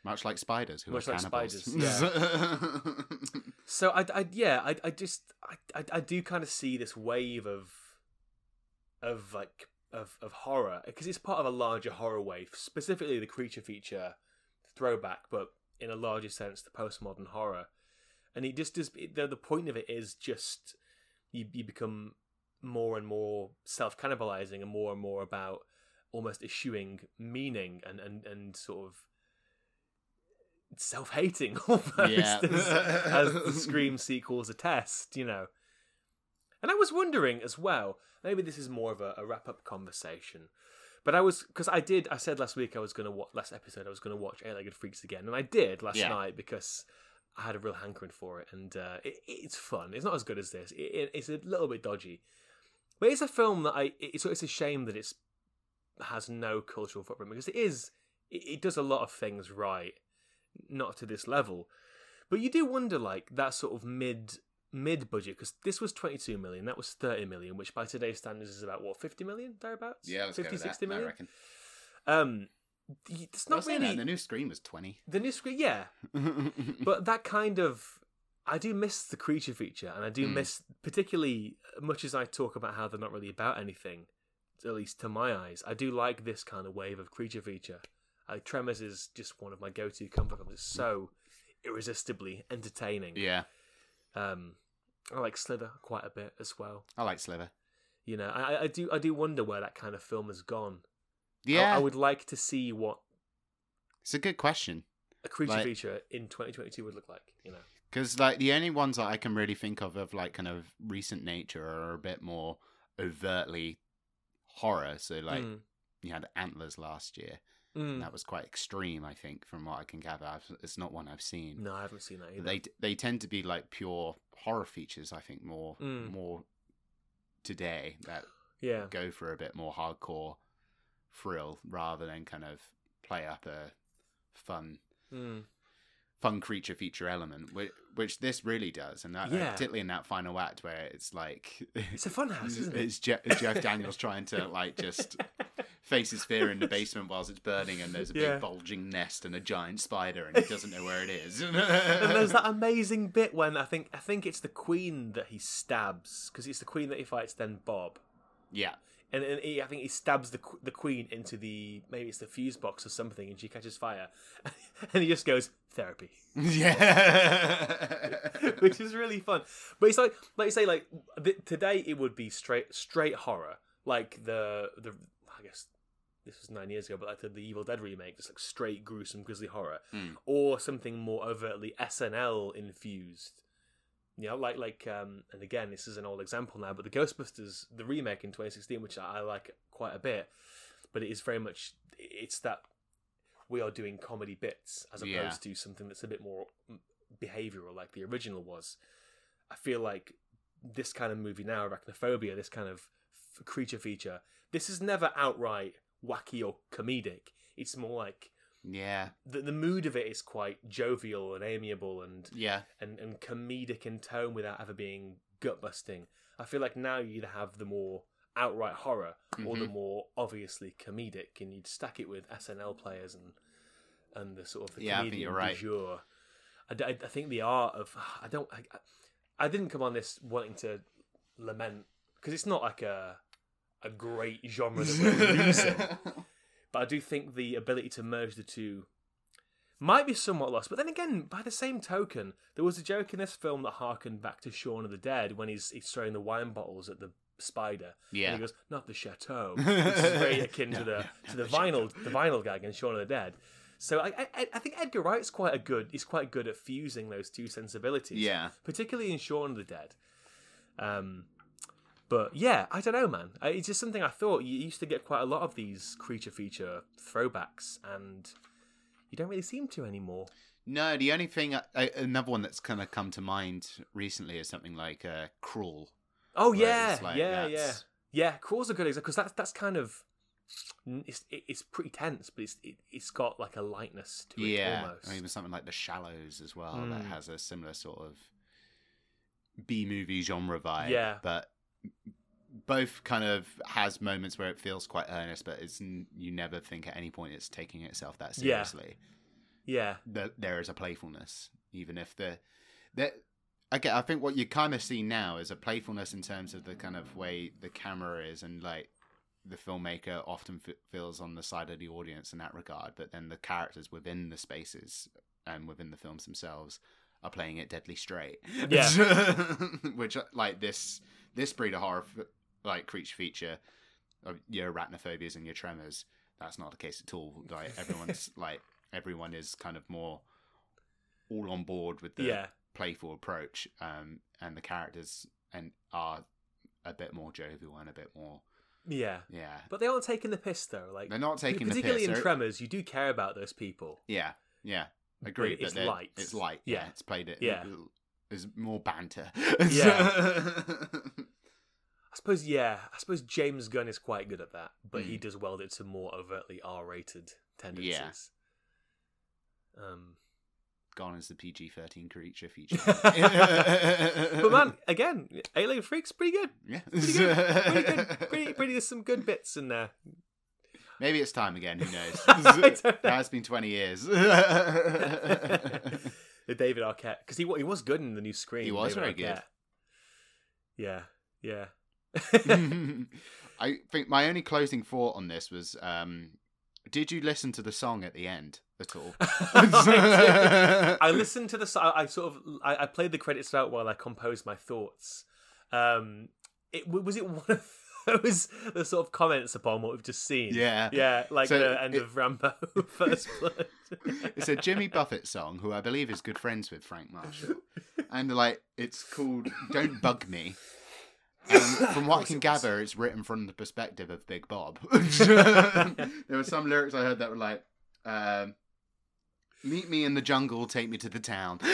much like spiders, who Much are like cannibals. spiders, So I, I yeah, I, I just, I, I, I do kind of see this wave of, of like of of horror because it's part of a larger horror wave, specifically the creature feature throwback, but in a larger sense, the postmodern horror. And it just does. The, the point of it is just you you become more and more self cannibalizing and more and more about almost eschewing meaning and and and sort of self hating almost Yeah. as, as the Scream sequels attest, you know. And I was wondering as well, maybe this is more of a, a wrap up conversation, but I was because I did. I said last week I was going to watch last episode. I was going to watch Eight Legged Freaks again, and I did last Yeah. night because I had a real hankering for it, and uh, it, it's fun. It's not as good as this. It, it, it's a little bit dodgy, but it's a film that I. It's it's a shame that it's has no cultural footprint because it is. It, it does a lot of things right, not to this level, but you do wonder like that sort of mid mid budget because this was 22 million that was 30 million which by today's standards is about what 50 million thereabouts yeah, let's 50 go 60 that, million I reckon. um it's not really that, the new screen was twenty. the new screen yeah but that kind of I do miss the creature feature, and I do Mm. miss particularly much as I talk about how they're not really about anything, at least to my eyes. I do like this kind of wave of creature feature. Uh, Tremors is just one of my go-to comfort films. It's so irresistibly entertaining. yeah, Um, I like Slither quite a bit as well. I like Slither. You know, I, I do I do wonder where that kind of film has gone. I- Yeah, I, would like to see what it's a good question. a creature Like- feature in 2022 would look like. You know. Because like the only ones that I can really think of of like kind of recent nature are a bit more overtly horror. So like Mm. you had Antlers last year, Mm. and that was quite extreme. I think from what I can gather, I've, it's not one I've seen. No, I haven't seen that either. They they tend to be like pure horror features. I think more Mm. more today that yeah. go for a bit more hardcore thrill rather than kind of play up a fun Mm. Fun creature feature element, which, which this really does, and that, uh, Yeah. particularly in that final act where it's like It's a fun house, isn't it? it's Je- Jeff Daniels trying to like just face his fear in the basement whilst it's burning, and there's a Yeah. big bulging nest and a giant spider, and he doesn't know where it is. and there's that amazing bit when I think I think it's the queen that he stabs because it's the queen that he fights then Bob yeah, and, and he, I think he stabs the the queen into the maybe it's the fuse box or something and she catches fire. And he just goes therapy. Yeah, which is really fun. But it's like like you say like th- today it would be straight straight horror. Like the the I guess this was nine years ago but like the, the Evil Dead remake just like straight gruesome grisly horror. Mm. or something more overtly SNL infused you know, like like um, and again, this is an old example now, but the Ghostbusters, the remake in 2016, which I, I like quite a bit, but it is very much it's that we are doing comedy bits as opposed Yeah. to something that's a bit more behavioral, like the original was. I feel like this kind of movie now, Arachnophobia, this kind of f- creature feature, this is never outright wacky or comedic. It's more like yeah, the the mood of it is quite jovial and amiable and yeah, and, and comedic in tone without ever being gut busting. I feel like now you either have the more outright horror or the Mhm. more obviously comedic, and you'd stack it with SNL players and and the sort of the Yeah, I comedian you're right. du jour. I, I- I think the art of I don't I, I didn't come on this wanting to lament because it's not like a a great genre that we're losing, but I do think the ability to merge the two might be somewhat lost. But then again, by the same token, there was a joke in this film that harkened back to Shaun of the Dead when he's he's throwing the wine bottles at the spider. Yeah. And he goes, not the chateau. Which is very akin to the to the vinyl the vinyl gag in Shaun of the Dead. So I, I I think Edgar Wright's quite a good he's quite good at fusing those two sensibilities. Yeah. Particularly in Shaun of the Dead. Um but yeah, I don't know, man. It's just something I thought you used to get quite a lot of these creature feature throwbacks, and you don't really seem to anymore. No, the only thing, uh, another one that's kind of come to mind recently is something like uh, Crawl. Oh yeah, like yeah, yeah, that's- yeah. Crawl's a good example because that's that's kind of it's it's pretty tense, but it's it, it's got like a lightness to it Yeah, almost. or even something like The Shallows as well that Mm. has a similar sort of B movie genre vibe. Yeah. but both kind of has moments where it feels quite earnest, but it's you never think at any point it's taking itself that seriously. yeah, That there is a playfulness, even if the that. Okay, I think what you kind of see now is a playfulness in terms of the kind of way the camera is, and like the filmmaker often f- feels on the side of the audience in that regard, but then the characters within the spaces and within the films themselves are playing it deadly straight. Yeah. which like this this breed of horror, like creature feature, of your arachnophobias and your tremors. That's not the case at all. Like everyone's like everyone is kind of more all on board with the yeah, playful approach, um, and the characters and are a bit more jovial and a bit more yeah. yeah. But they aren't taking the piss though. Like They're not taking the particularly piss. in Tremors, you do care about those people. Yeah, yeah, agreed. it's light. It's light. Yeah, Yeah. it's played it. Yeah. There's more banter. Yeah. I suppose yeah. I suppose James Gunn is quite good at that, but he Mm. does weld it to more overtly R-rated tendencies. Yeah. Um, Gone is the PG-13 creature feature. but man, again, Eight Legged Freak's pretty good. yeah, Pretty good. Pretty good. Pretty, pretty. There's some good bits in there. Maybe it's time again. Who knows? I don't know. It's been twenty years. The David Arquette because he he was good in the new Scream. He was David very good. Yeah, yeah. I think my only closing thought on this was: um, Did you listen to the song at the end at all? I, I listened to the. I sort of. I, I played the credits out while I composed my thoughts. Um, it was it one of those the sort of comments upon what we've just seen. Yeah. yeah, like So the end it- of Rambo First Blood. it's a Jimmy Buffett song, who I believe is good friends with Frank Marshall, and like it's called "Don't Bug Me." Um, from what I can gather, it's written from the perspective of Big Bob. there were some lyrics I heard that were like, um, "Meet me in the jungle, take me to the town."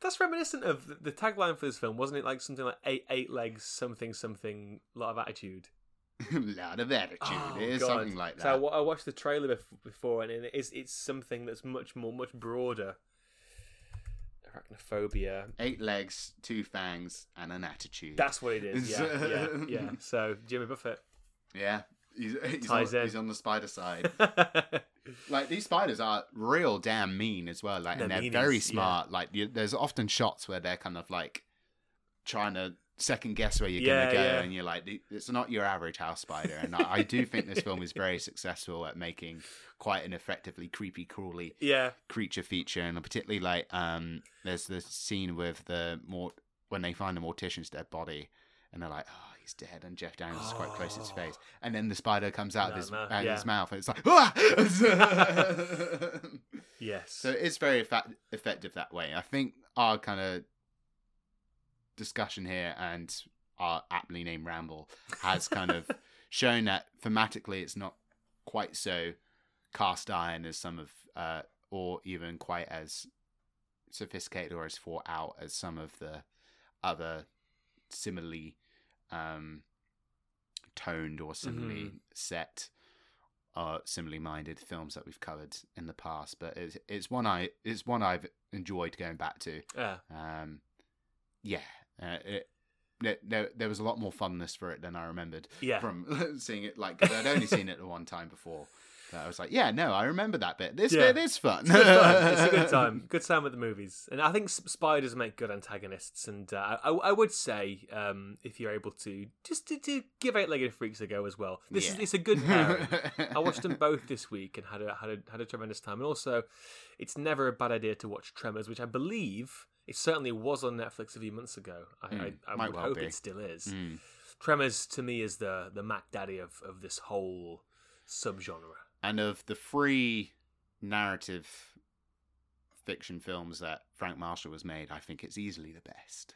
That's reminiscent of the, tagline for this film, wasn't it? Like something like eight eight legs, something something, lot of attitude. lot of attitude. Oh, it is God. something like that. So I watched the trailer bef- before, and it is it's something that's much more, much broader. Arachnophobia. Eight legs, two fangs, and an attitude. That's what it is. Yeah, yeah, yeah. So Jimmy Buffett. yeah. He's, he's, on, he's on the spider side. like these spiders are real damn mean as well. Like, and They're they're very meanies, yeah. smart. Like, you, there's often shots where they're kind of like trying to second guess where you're Yeah, gonna go, yeah. and you're like, it's not your average house spider. And I, I do think this film is very successful at making quite an effectively creepy, crawly yeah, creature feature, and particularly like um, there's the scene with the more when they find the mortician's dead body, and they're like, oh, dead, and Jeff Daniels is quite close to his face, and then the spider comes out of his, no, out yeah. his mouth, and it's like, ah! yes. so it's very effect- effective that way. I think our kind of discussion here and our aptly named ramble has kind of shown that thematically it's not quite so cast iron as some of uh or even quite as sophisticated or as thought out as some of the other similarly um toned or similarly Mhm. set uh similarly minded films that we've covered in the past but it's it's one i it's one i've enjoyed going back to yeah. um yeah uh, it there, there, there was a lot more funness for it than I remembered. Yeah. From seeing it, like 'cause I'd only seen it the one time before. I was like, yeah, no, I remember that bit. This Yeah. bit is fun. It's fun. It's a good time. Good time with the movies, and I think spiders make good antagonists. And uh, I, I would say, um, if you're able to, just to, to give Eight Legged Freaks a go as well. This is it's a good pairing. I watched them both this week and had a had a had a tremendous time. And also, it's never a bad idea to watch Tremors, which I believe it certainly was on Netflix a few months ago. I, I, I might would well hope be. it still is. Mm. Tremors to me is the the Mac Daddy of of this whole subgenre. And of the three narrative fiction films that Frank Marshall has made, I think it's easily the best.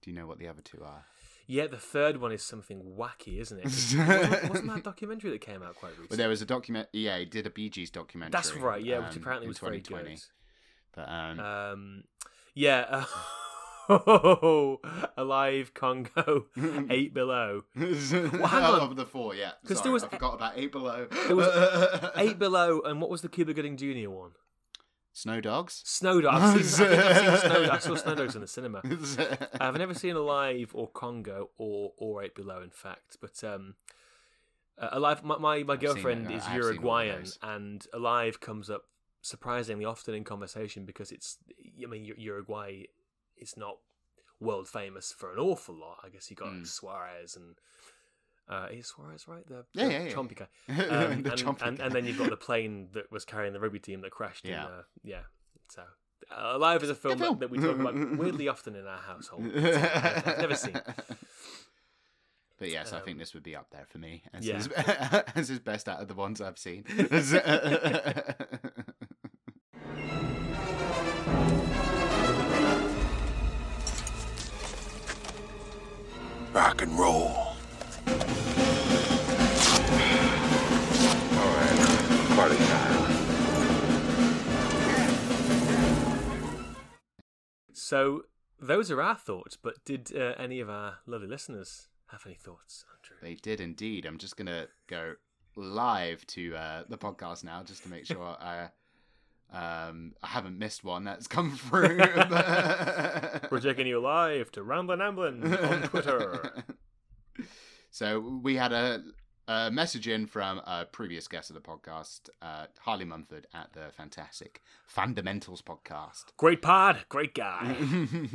Do you know what the other two are? Yeah, the third one is something wacky, isn't it? wasn't, wasn't that documentary that came out quite recently? Well, there was a document. Yeah, he did a Bee Gees documentary. That's right, yeah, which um, apparently in was very good. But um, Um, yeah, uh, Alive Congo, Eight Below. well, hang on. of the four, yeah. 'Cause Sorry, there was I forgot about Eight Below. There was Eight Below, and what was the Cuba Gooding Jr. one? Snow Dogs. Snow Dogs. I've seen, I I've seen Snow I saw Snow Dogs in the cinema. I've never seen Alive or Congo or or Eight Below, in fact. But um, uh, Alive, my my, my I've girlfriend is I have seen all of Uruguayan, and Alive comes up surprisingly often in conversation because it's. I mean, Uruguay is not world famous for an awful lot. I guess you got Mm. Suarez and. Uh, is Suarez right? The, Yeah, the yeah, yeah. chompy guy. Um, The and, chompy and, guy. and then you've got the plane that was carrying the rugby team that crashed. Yeah. In, uh, yeah. So, uh, Alive is a film, film. That, that we talk about weirdly often in our household. I've, I've never seen. But yes, I think Um, this would be up there for me as, yeah. his, as his best out of the ones I've seen. Rock and roll. All right, party time. So those are our thoughts, but did uh, any of our lovely listeners have any thoughts, Andrew? they did indeed. I'm just gonna go live to uh, the podcast now just to make sure I um, I haven't missed one that's come through. We're taking you live to Ramblin' Amblin on Twitter. So we had a, a message in from a previous guest of the podcast, uh, Harley Mumford at the fantastic Fundamentals podcast. Great pod, great guy.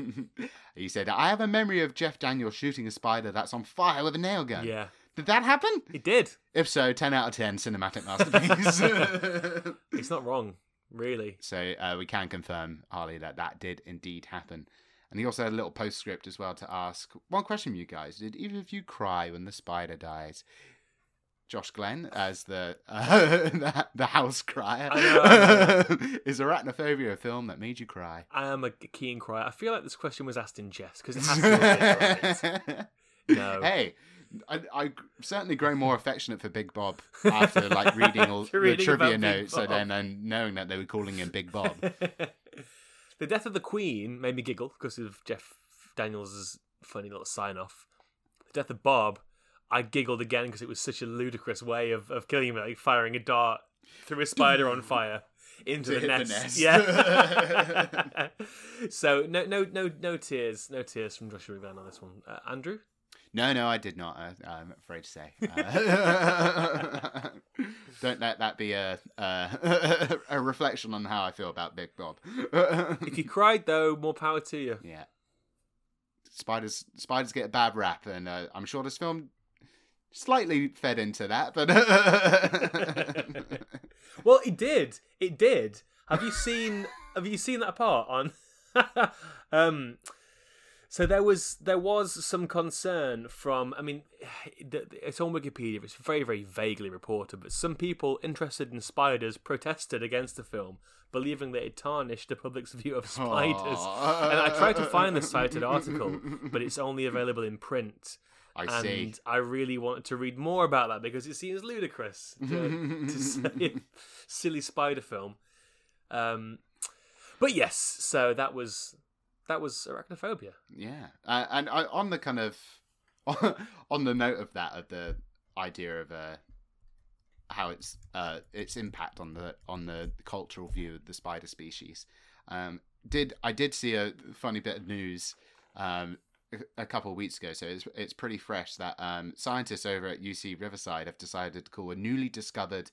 he said, I have a memory of Jeff Daniels shooting a spider that's on fire with a nail gun. Yeah, Did that happen? It did. If so, 10 out of 10 cinematic masterpiece. It's not wrong, really. so uh, we can confirm, Harley, that that did indeed happen. And he also had a little postscript as well to ask one question from you guys. Did either of you cry when the spider dies? Josh Glenn as the uh, the, the house crier. I know, I Is arachnophobia a film that made you cry? I am a keen crier. I feel like this question was asked in jest because it has to been right. No. Hey, I, I certainly grow more affectionate for Big Bob after like reading all After the reading trivia notes and then and knowing that they were calling him Big Bob. the death of the Queen made me giggle because of Jeff Daniels' funny little sign off. The death of Bob, I giggled again because it was such a ludicrous way of, of killing him, like firing a dart through a spider on fire into the hit the nest. nest. Yeah. so no no no no tears, no tears from Joshua Glenn on this one. Uh, Andrew? No, no, I did not. I, I'm afraid to say. Uh, don't let that be a a, a reflection on how I feel about Big Bob. If you cried though, more power to you. yeah, spiders spiders get a bad rap, and uh, I'm sure this film slightly fed into that. But Well, it did. It did. Have you seen? have you seen that part on? um, so there was there was some concern from. I mean, it's on Wikipedia. It's very very vaguely reported, but some people interested in spiders protested against the film, believing that it tarnished the public's view of spiders. Aw. And I tried to find the cited article, but it's only available in print. I and see. I really wanted to read more about that because it seems ludicrous to, to say silly spider film. Um, but yes, so that was that was arachnophobia. Yeah, uh, and I, on the kind of on the note of that, of the idea of uh, how it's uh, its impact on the on the cultural view of the spider species, um, did I did see a funny bit of news um, a couple of weeks ago, so it's it's pretty fresh that um, scientists over at UC Riverside have decided to call a newly discovered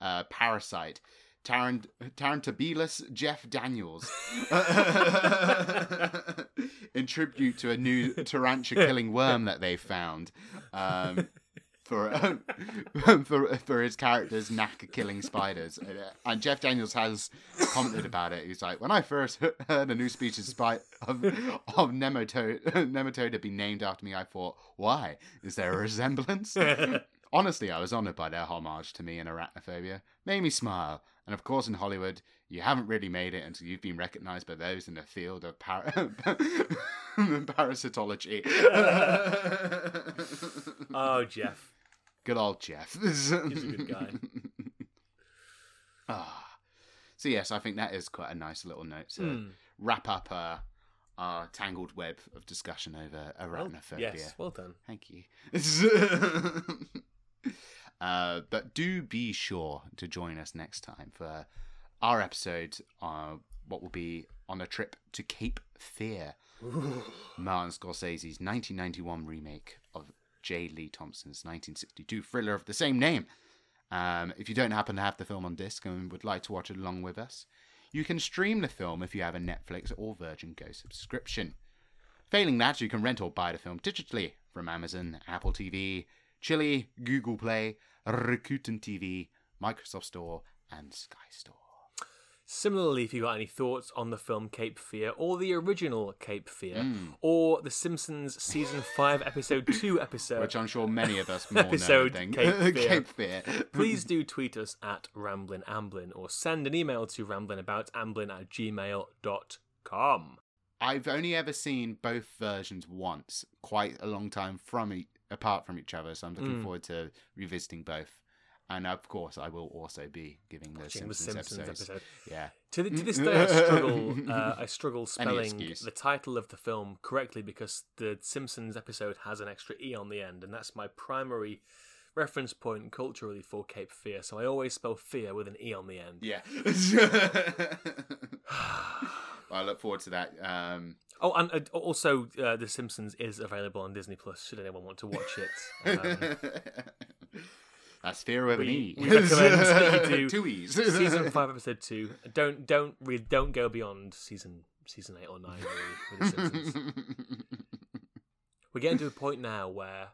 uh, parasite Tarantobelus Jeff Daniels in tribute to a new tarantula killing worm that they found. Um, for for for his character's knack of killing spiders, and Jeff Daniels has commented about it. He's like, when I first heard a new species spite of of nematode nematode had been named after me, I thought, why? Is there a resemblance? Honestly, I was honoured by their homage to me and arachnophobia. Made me smile. And of course, in Hollywood, you haven't really made it until you've been recognised by those in the field of par- parasitology. oh, Jeff. Good old Jeff. He's a good guy. Ah. So yes, I think that is quite a nice little note to Hmm. wrap up uh, our tangled web of discussion over Well, arachnophobia. yes, well done. Thank you. Uh, but do be sure to join us next time for our episode on what will be on a trip to Cape Fear, Martin Scorsese's 1991 remake of J. Lee Thompson's 1962 thriller of the same name. Um, if you don't happen to have the film on disc and would like to watch it along with us, you can stream the film if you have a Netflix or Virgin Go subscription. Failing that, you can rent or buy the film digitally from Amazon, Apple TV, Chili, Google Play, Rakuten TV, Microsoft Store, and Sky Store. Similarly, if you've got any thoughts on the film Cape Fear, or the original Cape Fear, Hmm. or The Simpsons season five, episode two episode, Which I'm sure many of us more Episode know Cape Fear. Cape Fear. please do tweet us at Ramblin' Amblin or send an email to ramblinaboutamblin at gmail.com. I've only ever seen both versions once, quite a long time from e- apart from each other, so I'm looking Mm. forward to revisiting both. And of course, I will also be giving the Watching the Simpsons, Simpsons episodes. episode. Yeah. To, th- to this day, I struggle. Uh, I struggle spelling the title of the film correctly because the Simpsons episode has an extra e on the end, and that's my primary reference point culturally for Cape Fear. So I always spell fear with an e on the end. Yeah. I look forward to that. Um, Oh, and uh, also, uh, The Simpsons is available on Disney Plus. Should anyone want to watch it? Um, that's fear with an we- E. we recommend that you do Two E's. season five, episode two. Don't don't don't go beyond season season eight or nine. Really, with The Simpsons. We're getting to a point now where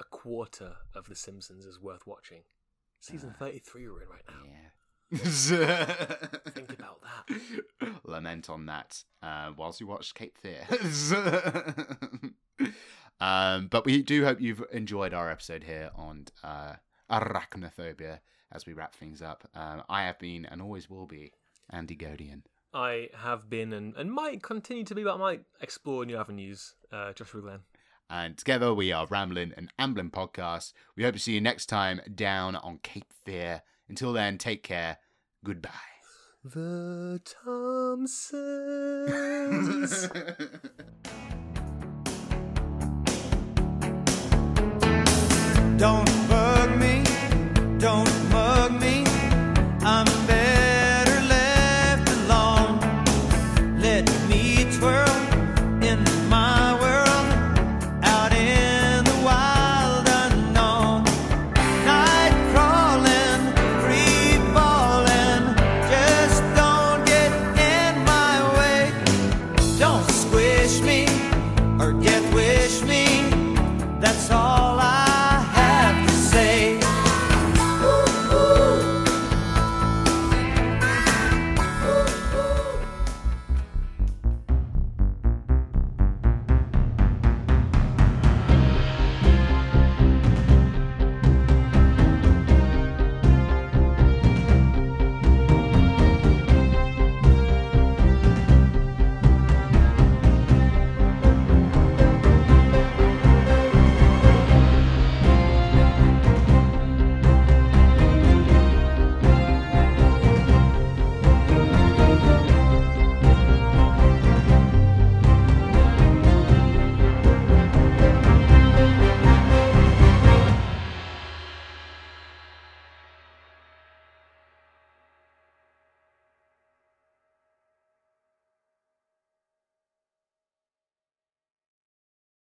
a quarter of The Simpsons is worth watching. Season 33 we're in right now. Yeah. Think about that. Lament on that uh, whilst you watch Cape Fear. um, but we do hope you've enjoyed our episode here on uh, arachnophobia as we wrap things up. Um, I have been and always will be Andy Godian. I have been and, and might continue to be, but I might explore new avenues. Uh, Joshua Glenn. And together we are Ramblin' and Amblin podcast. We hope to see you next time down on Cape Fear. Until then, take care. Goodbye. The Thompsons. Don't bug me, don't mug